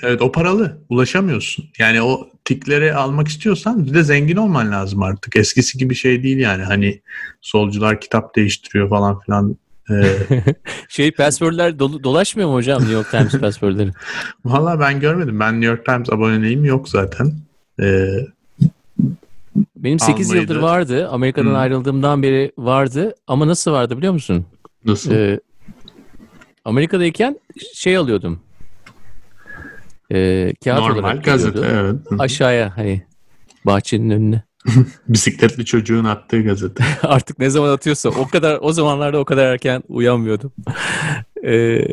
Evet o paralı. Ulaşamıyorsun. Yani o tikleri almak istiyorsan bir de zengin olman lazım artık. Eskisi gibi şey değil yani. Hani solcular kitap değiştiriyor falan filan. Ee... şey passwordler do- dolaşmıyor mu hocam New York Times passwordleri? Valla ben görmedim. Ben New York Times aboneliğim yok zaten. Ee, Benim 8 almaydı. yıldır vardı. Amerika'dan hmm. ayrıldığımdan beri vardı. Ama nasıl vardı biliyor musun? Nasıl? Ee, Amerika'dayken şey alıyordum e, kağıt Normal olarak gazete evet. Aşağıya hani bahçenin önüne. Bisikletli çocuğun attığı gazete. Artık ne zaman atıyorsa o kadar o zamanlarda o kadar erken uyanmıyordum. ee,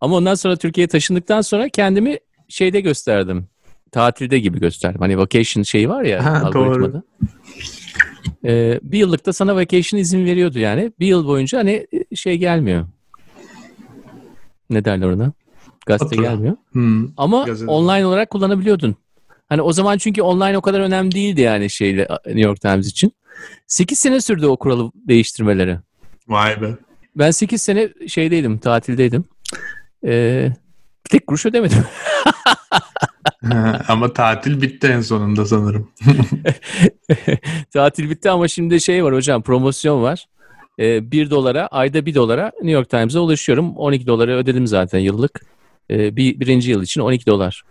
ama ondan sonra Türkiye'ye taşındıktan sonra kendimi şeyde gösterdim. Tatilde gibi gösterdim. Hani vacation şeyi var ya ha, algoritmada. Ee, bir yıllık da sana vacation izin veriyordu yani. Bir yıl boyunca hani şey gelmiyor. Ne derler ona? Gazete Fatura. gelmiyor. Hmm. Ama Gazete. online olarak kullanabiliyordun. Hani o zaman çünkü online o kadar önemli değildi yani şeyle New York Times için. 8 sene sürdü o kuralı değiştirmeleri. Vay be. Ben 8 sene şeydeydim, tatildeydim. Ee, bir tek kuruş ödemedim. ama tatil bitti en sonunda sanırım. tatil bitti ama şimdi şey var hocam promosyon var. Ee, 1 dolara ayda 1 dolara New York Times'a ulaşıyorum. 12 dolara ödedim zaten yıllık. Ee, bir, birinci yıl için 12 dolar.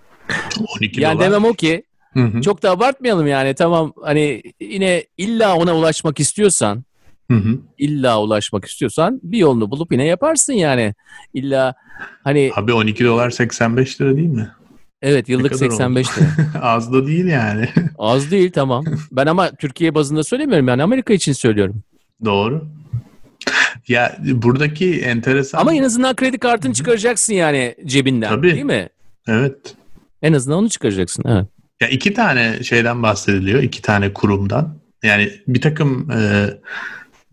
12 yani dolar. demem o ki hı hı. çok da abartmayalım yani tamam hani yine illa ona ulaşmak istiyorsan hı hı. illa ulaşmak istiyorsan bir yolunu bulup yine yaparsın yani. İlla hani Abi 12 dolar 85 lira değil mi? Evet yıllık 85 lira. Az da değil yani. Az değil tamam. Ben ama Türkiye bazında söylemiyorum yani Amerika için söylüyorum. Doğru. Ya buradaki enteresan... Ama en azından kredi kartını çıkaracaksın yani cebinden Tabii. değil mi? Evet. En azından onu çıkaracaksın evet. Ya iki tane şeyden bahsediliyor, iki tane kurumdan. Yani bir takım e,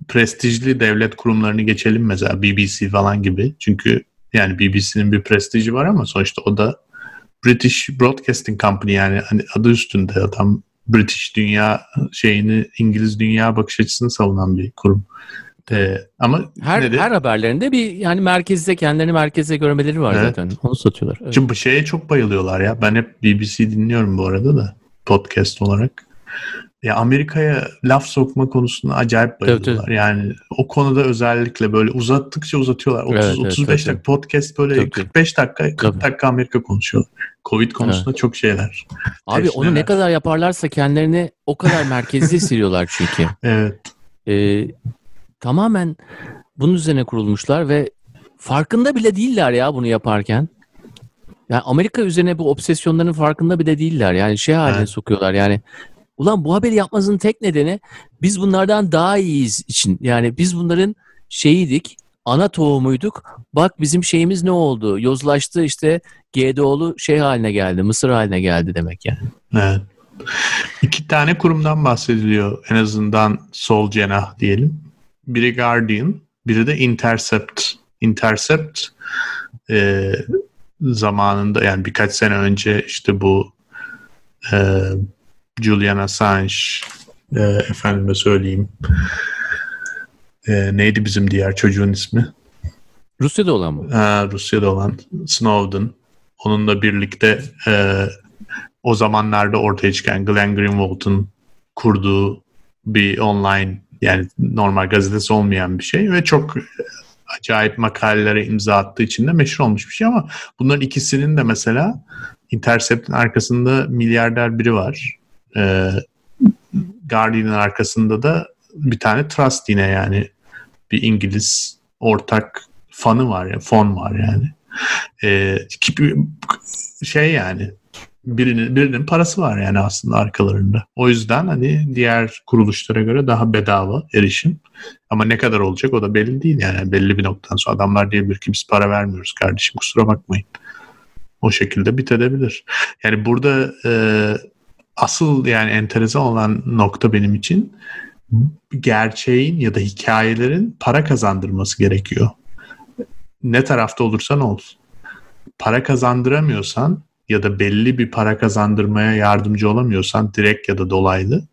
prestijli devlet kurumlarını geçelim mesela BBC falan gibi. Çünkü yani BBC'nin bir prestiji var ama sonuçta o da British Broadcasting Company yani hani adı üstünde adam British dünya şeyini İngiliz dünya bakış açısını savunan bir kurum. Ee, ama her nedir? her haberlerinde bir yani merkezde kendilerini merkeze görmeleri var evet. zaten. Onu satıyorlar. Evet. Şimdi bu şeye çok bayılıyorlar ya. Ben hep BBC dinliyorum bu arada da podcast olarak. Ya Amerika'ya laf sokma konusunda acayip bayılıyorlar. Tabii, tabii. Yani o konuda özellikle böyle uzattıkça uzatıyorlar. 30 evet, 35 evet, dakika podcast böyle tabii, 45 dakika 40 tabii. dakika Amerika konuşuyorlar. Covid konusunda evet. çok şeyler. Abi Teşneler. onu ne kadar yaparlarsa kendilerini o kadar merkezde hissediyorlar çünkü. evet. Ee, tamamen bunun üzerine kurulmuşlar ve farkında bile değiller ya bunu yaparken. Yani Amerika üzerine bu obsesyonların farkında bile değiller. Yani şey haline evet. sokuyorlar yani. Ulan bu haberi yapmasının tek nedeni biz bunlardan daha iyiyiz için. Yani biz bunların şeyiydik, ana tohumuyduk. Bak bizim şeyimiz ne oldu? Yozlaştı işte GDO'lu şey haline geldi, Mısır haline geldi demek yani. Evet. İki tane kurumdan bahsediliyor en azından sol cenah diyelim. Biri Guardian, biri de Intercept. Intercept e, zamanında yani birkaç sene önce işte bu e, Julian Assange e, efendime söyleyeyim e, neydi bizim diğer çocuğun ismi? Rusya'da olan mı? Ha, Rusya'da olan Snowden. Onunla birlikte e, o zamanlarda ortaya çıkan Glenn Greenwald'un kurduğu bir online yani normal gazetesi olmayan bir şey ve çok acayip makalelere imza attığı için de meşhur olmuş bir şey ama bunların ikisinin de mesela Intercept'in arkasında milyarder biri var. Ee, Guardian'ın arkasında da bir tane trust yine yani bir İngiliz ortak fanı var ya fon var yani. Ee, şey yani birinin birinin parası var yani aslında arkalarında. O yüzden hani diğer kuruluşlara göre daha bedava erişim. Ama ne kadar olacak o da belli değil yani belli bir noktadan sonra adamlar diyebilir ki biz para vermiyoruz kardeşim kusura bakmayın. O şekilde bitebilir. Yani burada e, asıl yani enteresan olan nokta benim için gerçeğin ya da hikayelerin para kazandırması gerekiyor. Ne tarafta olursan ol. Para kazandıramıyorsan ya da belli bir para kazandırmaya yardımcı olamıyorsan direkt ya da dolaylı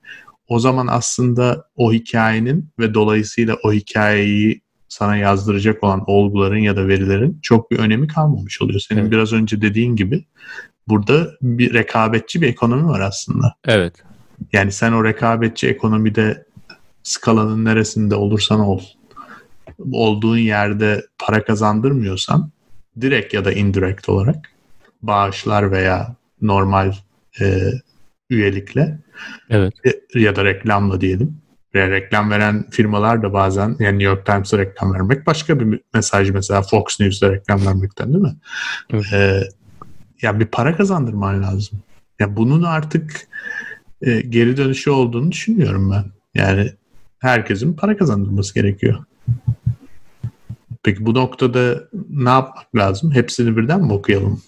o zaman aslında o hikayenin ve dolayısıyla o hikayeyi sana yazdıracak olan olguların ya da verilerin çok bir önemi kalmamış oluyor. Senin evet. biraz önce dediğin gibi burada bir rekabetçi bir ekonomi var aslında. Evet. Yani sen o rekabetçi ekonomide skalanın neresinde olursan ol olduğun yerde para kazandırmıyorsan direkt ya da indirekt olarak bağışlar veya normal e, üyelikle evet. e, ya da reklamla diyelim. Veya reklam veren firmalar da bazen yani New York Times'a reklam vermek başka bir mesaj mesela Fox News'da reklam vermekten değil mi? Evet. E, ya bir para kazandırman lazım. Ya bunun artık e, geri dönüşü olduğunu düşünüyorum ben. Yani herkesin para kazandırması gerekiyor. Peki bu noktada ne yapmak lazım? Hepsini birden mi okuyalım?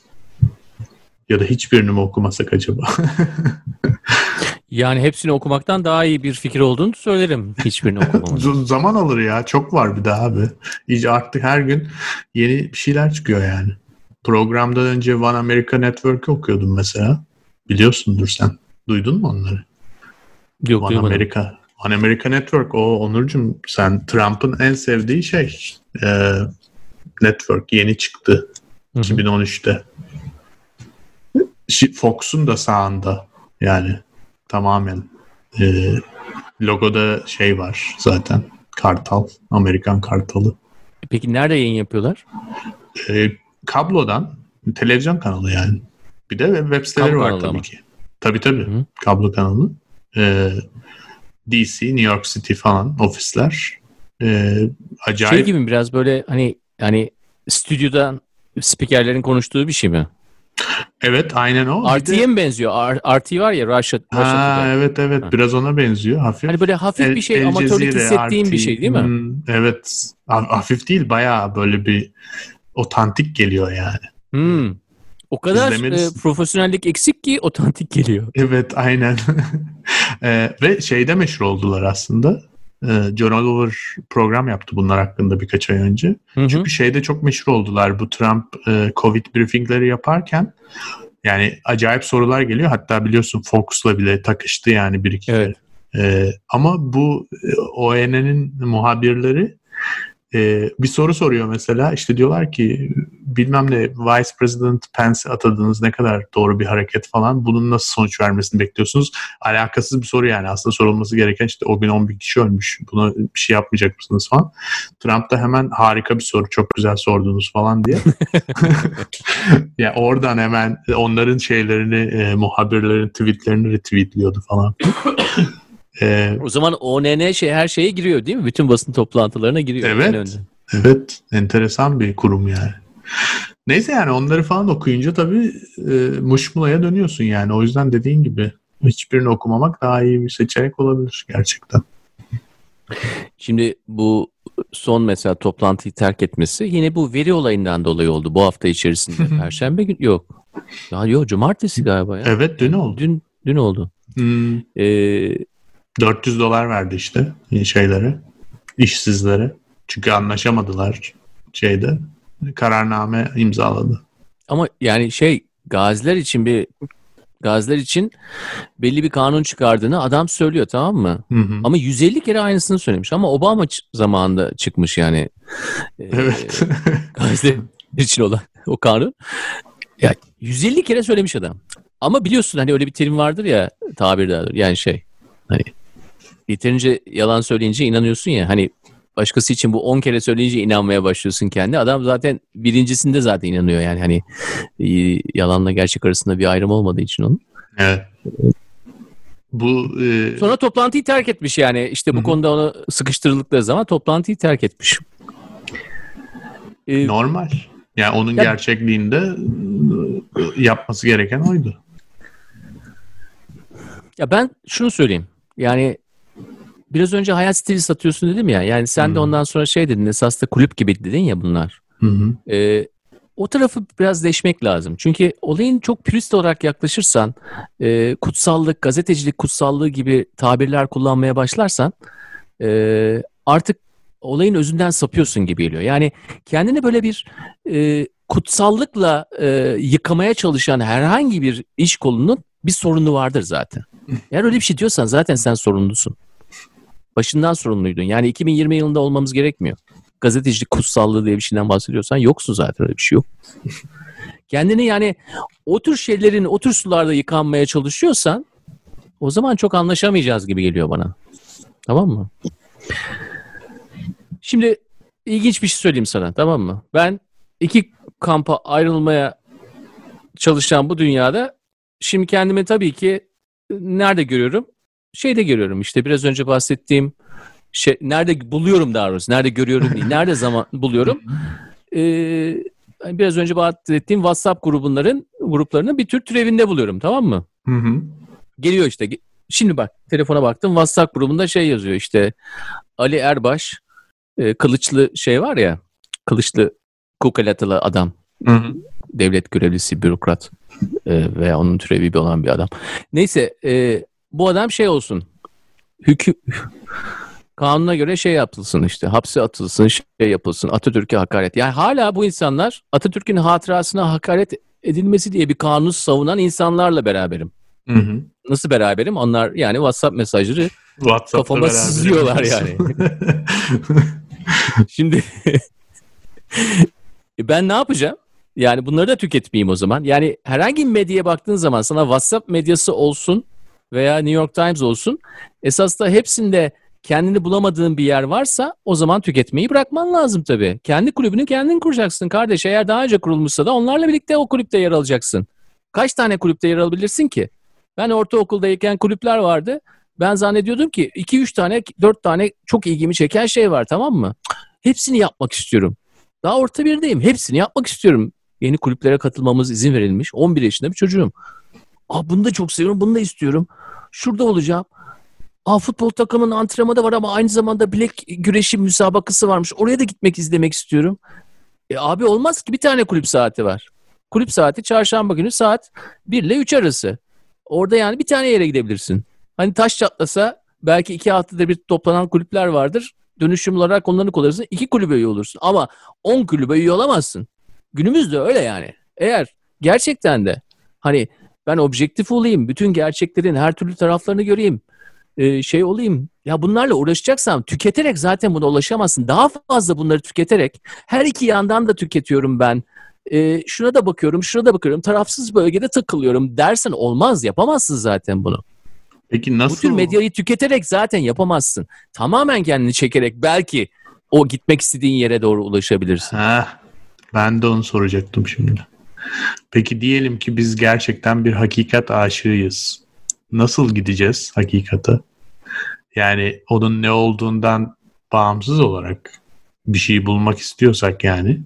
Ya da hiçbirini mi okumasak acaba? yani hepsini okumaktan daha iyi bir fikir olduğunu söylerim. Hiçbirini okumamak. Zaman alır ya. Çok var bir daha abi. İyice artık her gün yeni bir şeyler çıkıyor yani. Programdan önce One America Network'ı okuyordum mesela. Biliyorsundur sen. Duydun mu onları? Yok One duymadım. America. One America Network. O Onurcuğum sen Trump'ın en sevdiği şey e, network yeni çıktı. Hı hı. 2013'te. Fox'un da sağında yani tamamen e, logoda şey var zaten kartal Amerikan kartalı. Peki nerede yayın yapıyorlar? E, kablodan televizyon kanalı yani. Bir de web siteleri Kablo var tabii ama. ki. Tabii tabii. Hı. Kablo kanalı. E, DC, New York City falan ofisler. E, acayip. Şey gibi biraz böyle hani yani stüdyodan spikerlerin konuştuğu bir şey mi? Evet aynen o. RT'ye mi benziyor? RT var ya Russia. Ha, evet evet ha. biraz ona benziyor hafif. Hani böyle hafif El, bir şey amatörlük hissettiğin RT. bir şey değil mi? Hmm, evet hafif değil bayağı böyle bir otantik geliyor yani. Hmm. O kadar İzlemeniz... e, profesyonellik eksik ki otantik geliyor. Evet aynen. e, ve şeyde meşhur oldular aslında. E, John Oliver program yaptı bunlar hakkında birkaç ay önce. Hı hı. Çünkü şeyde çok meşhur oldular. Bu Trump e, Covid briefingleri yaparken yani acayip sorular geliyor. Hatta biliyorsun Fox'la bile takıştı yani bir iki evet. kere. E, ama bu e, ONN'in muhabirleri e, bir soru soruyor mesela. İşte diyorlar ki bilmem ne Vice President Pence atadığınız ne kadar doğru bir hareket falan. Bunun nasıl sonuç vermesini bekliyorsunuz? Alakasız bir soru yani. Aslında sorulması gereken işte o gün 10 bin kişi ölmüş. Buna bir şey yapmayacak mısınız falan. Trump da hemen harika bir soru. Çok güzel sordunuz falan diye. ya yani oradan hemen onların şeylerini, e, muhabirlerin tweetlerini retweetliyordu falan. Ee, o zaman ONN şey her şeye giriyor değil mi? Bütün basın toplantılarına giriyor. Evet. Evet. Enteresan bir kurum yani. Neyse yani onları falan okuyunca tabii e, muşmulaya dönüyorsun yani. O yüzden dediğin gibi hiçbirini okumamak daha iyi bir seçenek olabilir gerçekten. Şimdi bu son mesela toplantıyı terk etmesi yine bu veri olayından dolayı oldu bu hafta içerisinde. Perşembe gün yok. Ya yok cumartesi galiba ya. Evet dün oldu. Dün dün oldu. Hmm. Ee, 400 dolar verdi işte şeylere, işsizlere. Çünkü anlaşamadılar şeyde. Kararname imzaladı. Ama yani şey gaziler için bir gaziler için belli bir kanun çıkardığını adam söylüyor tamam mı? Hı hı. Ama 150 kere aynısını söylemiş ama Obama zamanında çıkmış yani. Evet. E, gaziler için olan o kanun. Ya 150 kere söylemiş adam. Ama biliyorsun hani öyle bir terim vardır ya tabir daha yani şey hani yeterince yalan söyleyince inanıyorsun ya hani başkası için bu 10 kere söyleyince inanmaya başlıyorsun kendi. Adam zaten birincisinde zaten inanıyor yani hani yalanla gerçek arasında bir ayrım olmadığı için onun. Evet. Bu e... Sonra toplantıyı terk etmiş yani. İşte bu Hı-hı. konuda onu sıkıştırıldıkları zaman toplantıyı terk etmiş. Ee, Normal. Yani onun ya, gerçekliğinde e, yapması gereken oydu. Ya ben şunu söyleyeyim. Yani biraz önce hayat stili satıyorsun dedim ya. Yani sen hmm. de ondan sonra şey dedin esas da kulüp gibi dedin ya bunlar. Hmm. Ee, o tarafı biraz değişmek lazım. Çünkü olayın çok pürist olarak yaklaşırsan, e, kutsallık, gazetecilik kutsallığı gibi tabirler kullanmaya başlarsan e, artık olayın özünden sapıyorsun gibi geliyor. Yani kendini böyle bir e, kutsallıkla e, yıkamaya çalışan herhangi bir iş kolunun bir sorunu vardır zaten. Eğer öyle bir şey diyorsan zaten sen sorumlusun. Başından sorumluydun. Yani 2020 yılında olmamız gerekmiyor. Gazetecilik kutsallığı diye bir şeyden bahsediyorsan yoksun zaten öyle bir şey yok. Kendini yani o tür şeylerin o tür sularda yıkanmaya çalışıyorsan o zaman çok anlaşamayacağız gibi geliyor bana. Tamam mı? Şimdi ilginç bir şey söyleyeyim sana tamam mı? Ben iki kampa ayrılmaya çalışan bu dünyada şimdi kendimi tabii ki nerede görüyorum? Şeyde görüyorum işte biraz önce bahsettiğim şey nerede buluyorum daha doğrusu. Nerede görüyorum değil. Nerede zaman buluyorum? Ee, biraz önce bahsettiğim WhatsApp grubunların gruplarının bir tür türevinde buluyorum tamam mı? Hı hı. Geliyor işte. Şimdi bak telefona baktım WhatsApp grubunda şey yazıyor işte Ali Erbaş e, kılıçlı şey var ya kılıçlı kukalatalı adam. Hı hı. Devlet görevlisi, bürokrat e, veya onun türevi bir olan bir adam. Neyse e, bu adam şey olsun. Hükü kanuna göre şey yapılsın işte hapse atılsın şey yapılsın Atatürk'e hakaret. Yani hala bu insanlar Atatürk'ün hatırasına hakaret edilmesi diye bir kanunu savunan insanlarla beraberim. Hı hı. Nasıl beraberim? Onlar yani WhatsApp mesajları kafama sızıyorlar yani. Şimdi ben ne yapacağım? Yani bunları da tüketmeyeyim o zaman. Yani herhangi bir medyaya baktığın zaman sana WhatsApp medyası olsun veya New York Times olsun esas da hepsinde kendini bulamadığın bir yer varsa o zaman tüketmeyi bırakman lazım tabii. Kendi kulübünü kendin kuracaksın kardeş. Eğer daha önce kurulmuşsa da onlarla birlikte o kulüpte yer alacaksın. Kaç tane kulüpte yer alabilirsin ki? Ben ortaokuldayken kulüpler vardı. Ben zannediyordum ki 2-3 tane 4 tane çok ilgimi çeken şey var tamam mı? Hepsini yapmak istiyorum. Daha orta birdeyim. Hepsini yapmak istiyorum. Yeni kulüplere katılmamız izin verilmiş. 11 yaşında bir çocuğum. Aa bunu da çok seviyorum. Bunu da istiyorum. Şurada olacağım. Aa futbol takımının antrenmanı var ama aynı zamanda bilek güreşi müsabakası varmış. Oraya da gitmek izlemek istiyorum. E abi olmaz ki bir tane kulüp saati var. Kulüp saati çarşamba günü saat 1 ile 3 arası. Orada yani bir tane yere gidebilirsin. Hani taş çatlasa belki iki haftada bir toplanan kulüpler vardır. Dönüşüm olarak onları kullanırsın. iki kulübe üye olursun. Ama on kulübe üye olamazsın. Günümüzde öyle yani. Eğer gerçekten de hani ben objektif olayım, bütün gerçeklerin her türlü taraflarını göreyim, e, şey olayım. Ya bunlarla uğraşacaksam tüketerek zaten buna ulaşamazsın. Daha fazla bunları tüketerek her iki yandan da tüketiyorum ben. E, şuna da bakıyorum, şuna da bakıyorum. Tarafsız bölgede takılıyorum dersen olmaz. Yapamazsın zaten bunu. Peki nasıl? Bu tür medyayı tüketerek zaten yapamazsın. Tamamen kendini çekerek belki o gitmek istediğin yere doğru ulaşabilirsin. Ha, ben de onu soracaktım şimdi. Peki diyelim ki biz gerçekten bir hakikat aşığıyız. Nasıl gideceğiz hakikate? Yani onun ne olduğundan bağımsız olarak bir şey bulmak istiyorsak yani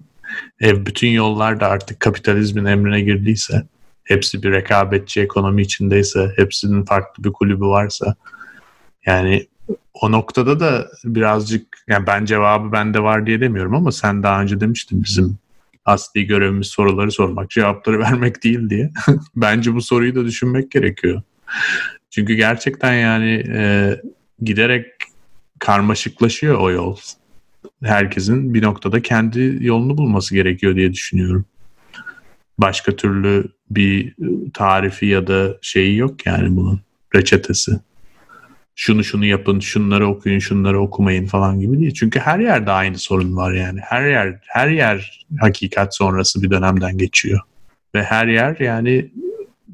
ev bütün yollar da artık kapitalizmin emrine girdiyse hepsi bir rekabetçi ekonomi içindeyse, hepsinin farklı bir kulübü varsa yani o noktada da birazcık yani ben cevabı bende var diye demiyorum ama sen daha önce demiştin bizim asli görevimiz soruları sormak, cevapları vermek değil diye. Bence bu soruyu da düşünmek gerekiyor. Çünkü gerçekten yani e, giderek karmaşıklaşıyor o yol. Herkesin bir noktada kendi yolunu bulması gerekiyor diye düşünüyorum başka türlü bir tarifi ya da şeyi yok yani bunun reçetesi. Şunu şunu yapın, şunları okuyun, şunları okumayın falan gibi değil. Çünkü her yerde aynı sorun var yani. Her yer her yer hakikat sonrası bir dönemden geçiyor. Ve her yer yani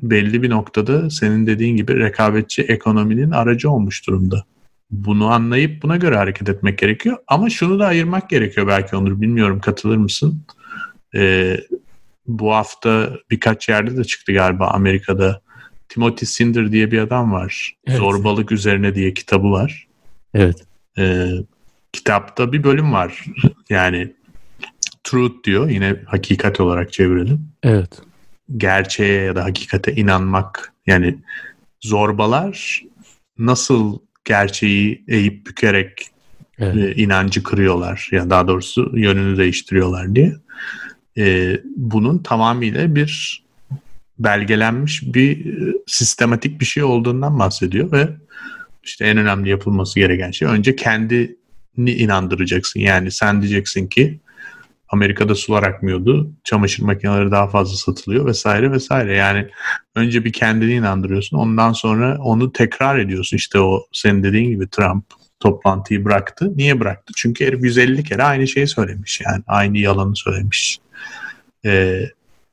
belli bir noktada senin dediğin gibi rekabetçi ekonominin aracı olmuş durumda. Bunu anlayıp buna göre hareket etmek gerekiyor. Ama şunu da ayırmak gerekiyor belki Onur. Bilmiyorum katılır mısın? Ee, bu hafta birkaç yerde de çıktı galiba Amerika'da Timothy Sinder diye bir adam var. Evet. Zorbalık üzerine diye kitabı var. Evet. Ee, kitapta bir bölüm var. Yani truth diyor. Yine hakikat olarak çevirelim. Evet. Gerçeğe ya da hakikate inanmak. Yani zorbalar nasıl gerçeği eğip bükerek Evet. e, inancı kırıyorlar ya daha doğrusu yönünü değiştiriyorlar diye. E, bunun tamamıyla bir belgelenmiş bir e, sistematik bir şey olduğundan bahsediyor ve işte en önemli yapılması gereken şey önce kendini inandıracaksın. Yani sen diyeceksin ki Amerika'da sular akmıyordu. Çamaşır makineleri daha fazla satılıyor vesaire vesaire. Yani önce bir kendini inandırıyorsun. Ondan sonra onu tekrar ediyorsun. İşte o senin dediğin gibi Trump toplantıyı bıraktı. Niye bıraktı? Çünkü herif 150 kere aynı şeyi söylemiş yani. Aynı yalanı söylemiş. Ee,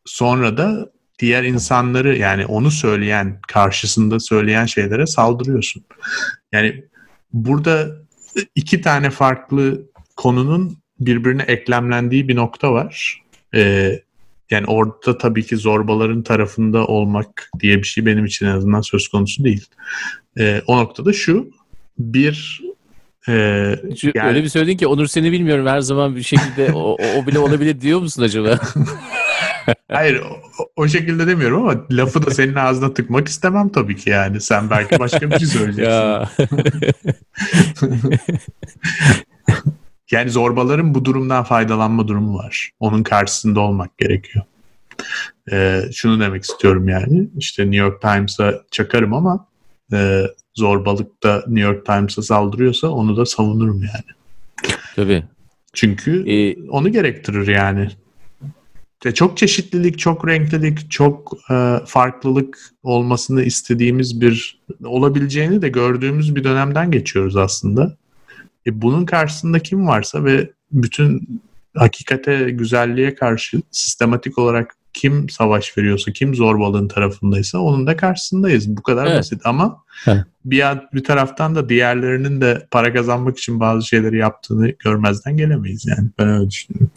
sonra da diğer insanları yani onu söyleyen, karşısında söyleyen şeylere saldırıyorsun. Yani burada iki tane farklı konunun birbirine eklemlendiği bir nokta var. Ee, yani orada tabii ki zorbaların tarafında olmak diye bir şey benim için en azından söz konusu değil. Ee, o noktada şu bir e, Şu- yani- Öyle bir söyledin ki Onur seni bilmiyorum her zaman bir şekilde o, o bile olabilir diyor musun acaba? hayır o, o şekilde demiyorum ama lafı da senin ağzına tıkmak istemem tabii ki yani. Sen belki başka bir şey söyleyeceksin. ya. Yani zorbaların bu durumdan faydalanma durumu var. Onun karşısında olmak gerekiyor. Ee, şunu demek istiyorum yani. İşte New York Times'a çakarım ama e, zorbalıkta New York Times'a saldırıyorsa onu da savunurum yani. Tabii. Çünkü Ee, onu gerektirir yani. Çok çeşitlilik, çok renklilik, çok e, farklılık olmasını istediğimiz bir olabileceğini de gördüğümüz bir dönemden geçiyoruz aslında. E, bunun karşısında kim varsa ve bütün hakikate, güzelliğe karşı sistematik olarak kim savaş veriyorsa, kim zorbalığın tarafındaysa onun da karşısındayız. Bu kadar Evet. basit ama Evet. bir, bir taraftan da diğerlerinin de para kazanmak için bazı şeyleri yaptığını görmezden gelemeyiz yani. Ben öyle düşünüyorum.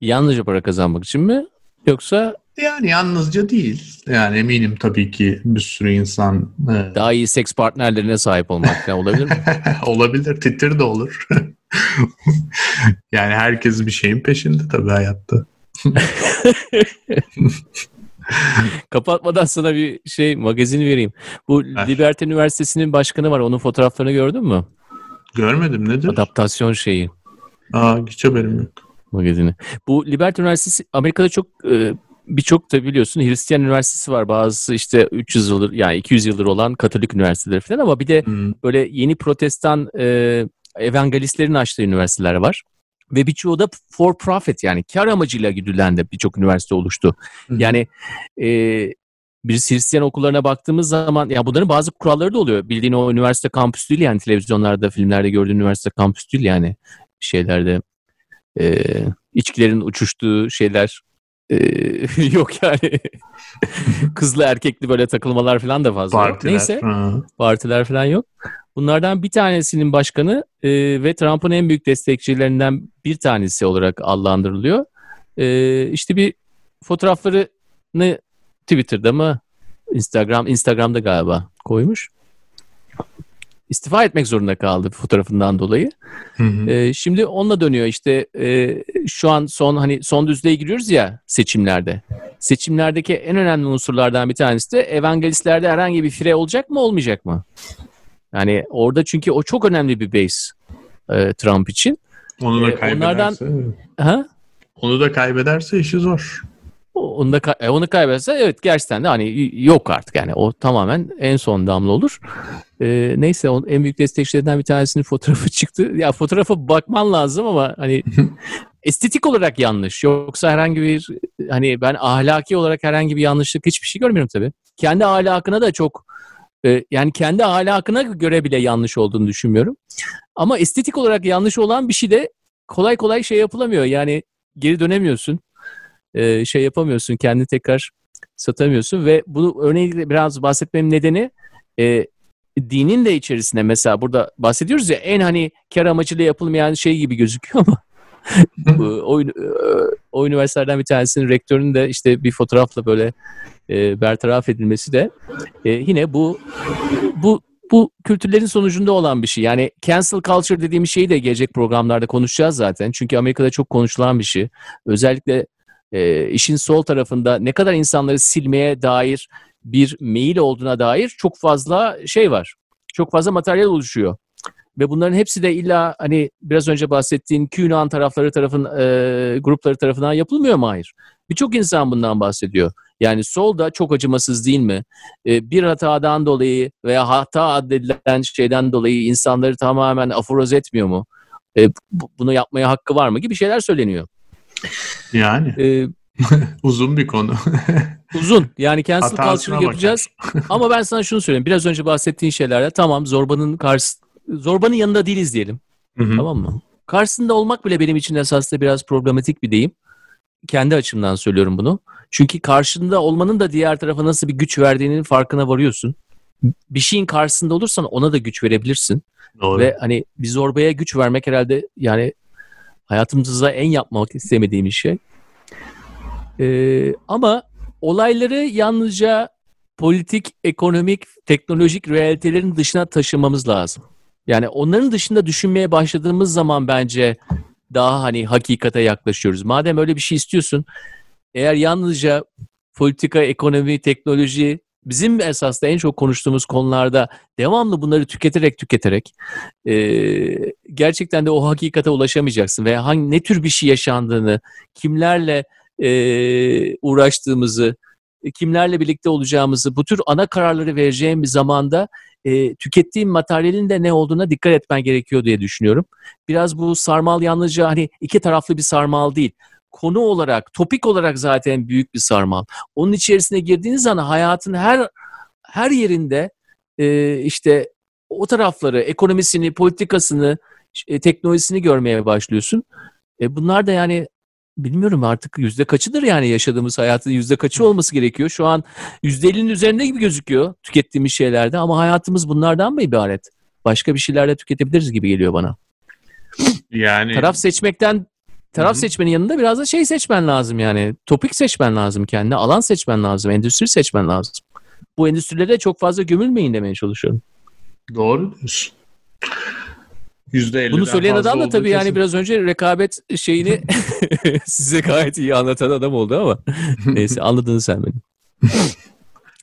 Yalnızca para kazanmak için mi? Yoksa Yani yalnızca değil. Yani eminim tabii ki bir sürü insan e, daha iyi seks partnerlerine sahip olmak olabilir mi? olabilir. Titir de olur. yani herkes bir şeyin peşinde tabii hayatta. Kapatmadan sana bir şey magazin vereyim. Bu Ver. Liberty Üniversitesi'nin başkanı var. Onun fotoğraflarını gördün mü? Görmedim nedir? Adaptasyon şeyi Aa hiç haberim yok. Magazini. Bu Liberty Üniversitesi Amerika'da çok e, birçok da biliyorsun Hristiyan üniversitesi var. Bazısı işte 300 yıldır yani 200 yıldır olan Katolik üniversiteleri falan ama bir de Hmm. böyle yeni protestan e, evangelistlerin açtığı üniversiteler var. Ve birçoğu da for profit yani kar amacıyla güdülen de birçok üniversite oluştu. Hı. Yani e, biz Hristiyan okullarına baktığımız zaman ya bunların bazı kuralları da oluyor. Bildiğin o üniversite kampüsü değil yani televizyonlarda, filmlerde gördüğün üniversite kampüsü değil yani şeylerde e, içkilerin uçuştuğu şeyler e, yok yani. Kızlı erkekli böyle takılmalar falan da fazla yok. Partiler. Neyse Ha. partiler falan yok. Bunlardan bir tanesinin başkanı e, ve Trump'ın en büyük destekçilerinden bir tanesi olarak adlandırılıyor. E, işte bir fotoğraflarını Twitter'da mı Instagram Instagram'da galiba koymuş. İstifa etmek zorunda kaldı fotoğrafından dolayı. Hı hı. E, şimdi onunla dönüyor işte e, şu an son hani son düzlüğe giriyoruz ya seçimlerde. Seçimlerdeki en önemli unsurlardan bir tanesi de evangelistlerde herhangi bir fire olacak mı olmayacak mı? Yani orada çünkü o çok önemli bir base e, Trump için. Onu da e, kaybederse, onlardan- Ha? onu da kaybederse işi zor. Onu da e, onu kaybetse evet gerçekten de hani yok artık yani o tamamen en son damla olur. E, neyse onun en büyük destekçilerinden bir tanesinin fotoğrafı çıktı. Ya fotoğrafa bakman lazım ama hani estetik olarak yanlış. Yoksa herhangi bir hani ben ahlaki olarak herhangi bir yanlışlık hiçbir şey görmüyorum tabii. Kendi ahlakına da çok e, yani kendi ahlakına göre bile yanlış olduğunu düşünmüyorum. Ama estetik olarak yanlış olan bir şey de kolay kolay şey yapılamıyor. Yani geri dönemiyorsun. E, şey yapamıyorsun. Kendini tekrar satamıyorsun ve bunu örneğin biraz bahsetmemin nedeni e, dinin de içerisinde mesela burada bahsediyoruz ya en hani kar amacıyla yapılmayan şey gibi gözüküyor ama o, o üniversitelerden bir tanesinin rektörünün de işte bir fotoğrafla böyle e, bertaraf edilmesi de e, yine bu bu bu kültürlerin sonucunda olan bir şey. Yani cancel culture dediğimiz şeyi de gelecek programlarda konuşacağız zaten. Çünkü Amerika'da çok konuşulan bir şey. Özellikle e, işin sol tarafında ne kadar insanları silmeye dair bir meyil olduğuna dair çok fazla şey var. Çok fazla materyal oluşuyor. Ve bunların hepsi de illa hani biraz önce bahsettiğin QAnon tarafları tarafın e, grupları tarafından yapılmıyor mu? Hayır. Birçok insan bundan bahsediyor. Yani sol da çok acımasız değil mi? E, bir hatadan dolayı veya hata addedilen şeyden dolayı insanları tamamen aforoz etmiyor mu? E, bunu yapmaya hakkı var mı gibi şeyler söyleniyor. Yani. E, uzun bir konu. uzun. Yani cancel culture yapacağız. Ama ben sana şunu söyleyeyim. Biraz önce bahsettiğin şeylerle tamam zorbanın karşı zorbanın yanında değiliz diyelim. Hı hı. Tamam mı? Karşısında olmak bile benim için esasında biraz problematik bir deyim. Kendi açımdan söylüyorum bunu. Çünkü karşında olmanın da diğer tarafa nasıl bir güç verdiğinin farkına varıyorsun. Bir şeyin karşısında olursan ona da güç verebilirsin. Doğru. Ve hani bir zorbaya güç vermek herhalde yani hayatımızda en yapmak istemediğimiz şey. Ee, ama olayları yalnızca politik, ekonomik, teknolojik realitelerin dışına taşımamız lazım. Yani onların dışında düşünmeye başladığımız zaman bence daha hani hakikate yaklaşıyoruz. Madem öyle bir şey istiyorsun, eğer yalnızca politika, ekonomi, teknoloji bizim esas en çok konuştuğumuz konularda devamlı bunları tüketerek tüketerek e, gerçekten de o hakikate ulaşamayacaksın veya hangi ne tür bir şey yaşandığını, kimlerle e, uğraştığımızı, kimlerle birlikte olacağımızı, bu tür ana kararları vereceğim bir zamanda e, tükettiğim materyalin de ne olduğuna dikkat etmen gerekiyor diye düşünüyorum. Biraz bu sarmal yalnızca hani iki taraflı bir sarmal değil. Konu olarak, topik olarak zaten büyük bir sarmal. Onun içerisine girdiğiniz zaman hayatın her her yerinde e, işte o tarafları, ekonomisini, politikasını, e, teknolojisini görmeye başlıyorsun. E, bunlar da yani bilmiyorum artık yüzde kaçıdır yani yaşadığımız hayatın yüzde kaçı olması gerekiyor. Şu an yüzde ellinin üzerinde gibi gözüküyor tükettiğimiz şeylerde ama hayatımız bunlardan mı ibaret? Başka bir şeyler de tüketebiliriz gibi geliyor bana. Yani taraf seçmekten taraf Hı-hı. seçmenin yanında biraz da şey seçmen lazım yani. Topik seçmen lazım kendine, alan seçmen lazım, endüstri seçmen lazım. Bu endüstrilere çok fazla gömülmeyin demeye çalışıyorum. Doğru diyorsun. %50'den Bunu söyleyen adam da tabii kesin. yani biraz önce rekabet şeyini size gayet iyi anlatan adam oldu ama neyse anladın sen beni.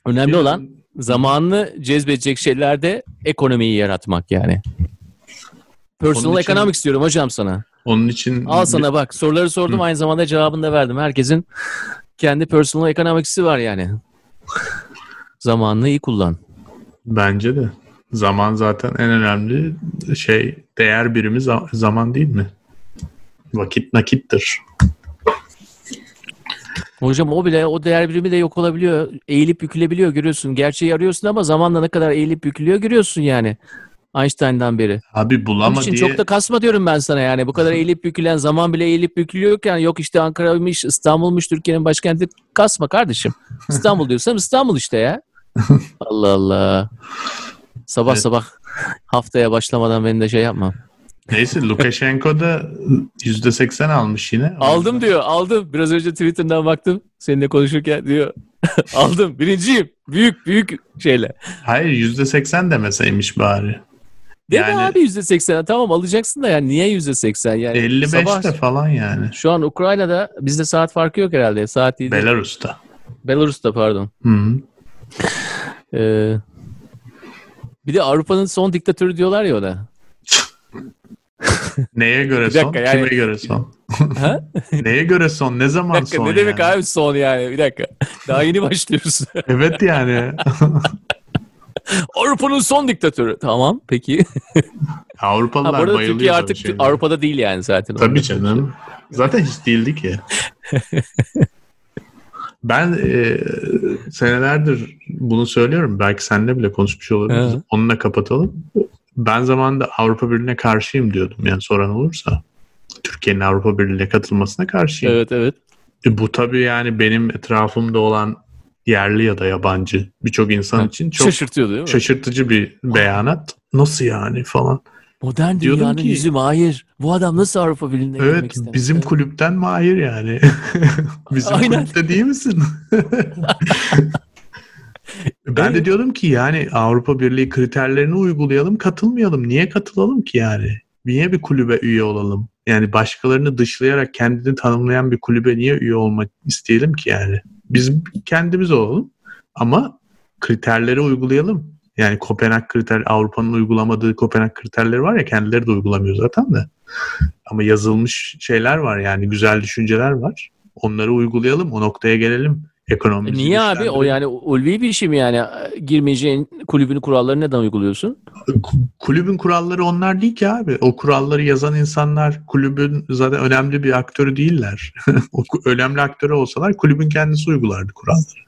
Önemli olan zamanını cezbedecek şeylerde ekonomiyi yaratmak yani. Personal için, economics diyorum hocam sana. Onun için... Al sana bak soruları sordum Hı. aynı zamanda cevabını da verdim. Herkesin kendi personal economics'i var yani. Zamanını iyi kullan. Bence de. Zaman zaten en önemli şey değer birimi zaman değil mi? Vakit nakittir. Hocam o bile o değer birimi de yok olabiliyor. Eğilip bükülebiliyor görüyorsun. Gerçeği arıyorsun ama zamanla ne kadar eğilip bükülüyor görüyorsun yani. Einstein'dan beri. Abi bulama Onun için diye... çok da kasma diyorum ben sana yani. Bu kadar eğilip bükülen zaman bile eğilip bükülüyorken yok işte Ankara'ymış, İstanbul'muş Türkiye'nin başkenti kasma kardeşim. İstanbul diyorsam İstanbul işte ya. Allah Allah. Sabah evet. sabah haftaya başlamadan beni de şey yapma. Neyse Lukashenko da %80 almış yine. Aldım diyor aldım. Biraz önce Twitter'dan baktım seninle konuşurken diyor. aldım birinciyim. Büyük büyük şeyle. Hayır %80 demeseymiş bari. Deme yani, abi %80 tamam alacaksın da yani niye %80 yani 55'te sabah, falan yani. Şu an Ukrayna'da bizde saat farkı yok herhalde. Saat değil. Belarus'ta. Belarus'ta pardon. Hı -hı. Ee, bir de Avrupa'nın son diktatörü diyorlar ya ona. Neye göre son? Yani... Kime göre son? ha? Neye göre son? Ne zaman dakika, son Ne demek abi son yani? Bir dakika. Daha yeni başlıyoruz. evet yani. Avrupa'nın son diktatörü. Tamam peki. Avrupalılar ha, bayılıyor. Türkiye artık şeyler. Avrupa'da değil yani zaten. Tabii canım. Zaten hiç değildi ki. Ben e, senelerdir bunu söylüyorum. Belki seninle bile konuşmuş olabiliriz. Onunla kapatalım. Ben zamanında Avrupa Birliği'ne karşıyım diyordum. Yani soran olursa. Türkiye'nin Avrupa Birliği'ne katılmasına karşıyım. Evet evet. E, bu tabii yani benim etrafımda olan yerli ya da yabancı birçok insan için çok şaşırtıyordu değil mi? şaşırtıcı bir beyanat. Nasıl yani falan. Modern Diyordum dünyanın ki- yüzü Mahir. Bu adam nasıl Avrupa Birliği'ne Evet istemez? bizim Evet. kulüpten mahir yani. bizim Aynen. kulüpte değil misin? ben de Evet. diyordum ki yani Avrupa Birliği kriterlerini uygulayalım katılmayalım. Niye katılalım ki yani? Niye bir kulübe üye olalım? Yani başkalarını dışlayarak kendini tanımlayan bir kulübe niye üye olmak isteyelim ki yani? Biz kendimiz olalım ama kriterleri uygulayalım. Yani Kopenhag kriter Avrupa'nın uygulamadığı Kopenhag kriterleri var ya kendileri de uygulamıyor zaten de. Ama yazılmış şeyler var yani güzel düşünceler var. Onları uygulayalım, o noktaya gelelim. E Ekonomimizi Niye abi? O yani ulvi bir şey mi yani? Girmeyeceğin kulübün kurallarını neden uyguluyorsun? Ku- kulübün kuralları onlar değil ki abi. O kuralları yazan insanlar kulübün zaten önemli bir aktörü değiller. önemli aktörü olsalar kulübün kendisi uygulardı kuralları.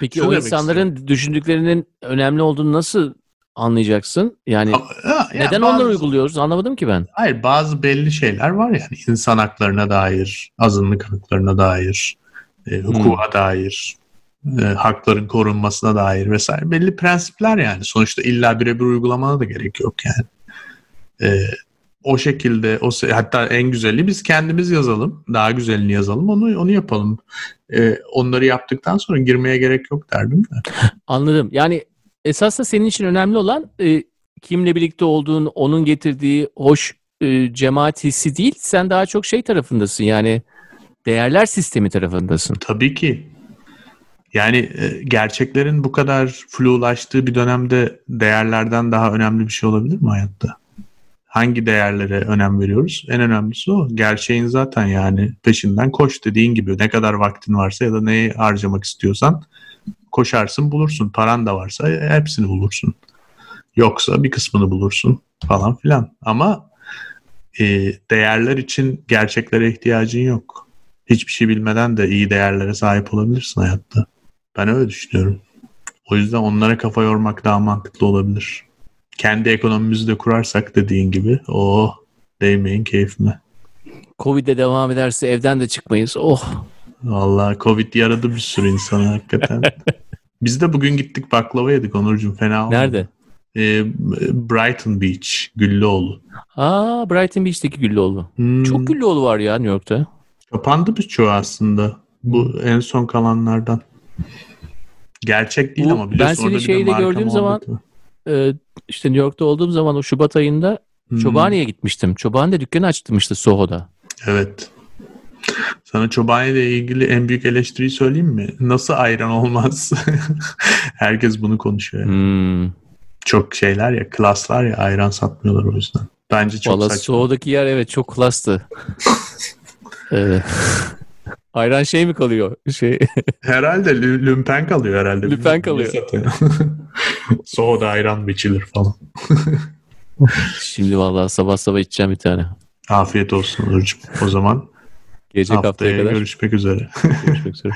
Peki Şunu o insanların düşündüklerinin önemli olduğunu nasıl anlayacaksın? Yani ya neden bazı- onları uyguluyoruz? Anlamadım ki ben. Hayır bazı belli şeyler var yani insan haklarına dair, azınlık haklarına dair, e, hukuka dair, e, hakların korunmasına dair vesaire belli prensipler yani. Sonuçta illa birebir uygulamana da gerek yok yani. E, o şekilde o hatta en güzeli biz kendimiz yazalım. Daha güzelini yazalım. Onu onu yapalım. E, onları yaptıktan sonra girmeye gerek yok derdim de. Anladım. Yani esas da senin için önemli olan e, kimle birlikte olduğun, onun getirdiği hoş e, cemaat hissi değil. Sen daha çok şey tarafındasın. Yani değerler sistemi tarafındasın. Tabii ki. Yani e, gerçeklerin bu kadar flulaştığı bir dönemde değerlerden daha önemli bir şey olabilir mi hayatta? Hangi değerlere önem veriyoruz? En önemlisi o. Gerçeğin zaten yani peşinden koş dediğin gibi. Ne kadar vaktin varsa ya da neyi harcamak istiyorsan koşarsın bulursun. Paran da varsa hepsini bulursun. Yoksa bir kısmını bulursun falan filan. Ama e, değerler için gerçeklere ihtiyacın yok hiçbir şey bilmeden de iyi değerlere sahip olabilirsin hayatta. Ben öyle düşünüyorum. O yüzden onlara kafa yormak daha mantıklı olabilir. Kendi ekonomimizi de kurarsak dediğin gibi o değmeyin keyfime. Covid'e devam ederse evden de çıkmayız. Oh. Vallahi Covid yaradı bir sürü insanı hakikaten. Biz de bugün gittik baklava yedik Onurcuğum fena olmadı. Nerede? Ee, Brighton Beach, Güllüoğlu. Aa Brighton Beach'teki Güllüoğlu. Hmm, Çok Güllüoğlu var ya New York'ta. Kapandı birçoğu aslında. Bu en son kalanlardan. Gerçek değil Bu- ama biliyorsun ben seni orada bir de şeyde marka gördüğüm zaman-. Ee, işte New York'ta olduğum zaman o Şubat ayında Hmm, Çobani'ye gitmiştim. Çobani dükkanı açtırmıştı Soho'da. Evet. Sana Çobani ile ilgili en büyük eleştiriyi söyleyeyim mi? Nasıl ayran olmaz? Herkes bunu konuşuyor. Hmm. Çok şeyler ya, klaslar ya ayran satmıyorlar o yüzden. Bence çok Valla saçma. Soho'daki yer evet çok klastı. Ayran şey mi kalıyor? Şey Herhalde lü- lümpen kalıyor herhalde. Lümpen kalıyor. Soğuda ayran biçilir falan. Şimdi vallahi sabah sabah içeceğim bir tane. Afiyet olsun Onurcuğum. O zaman Gelecek haftaya, haftaya kadar görüşmek üzere. görüşmek üzere.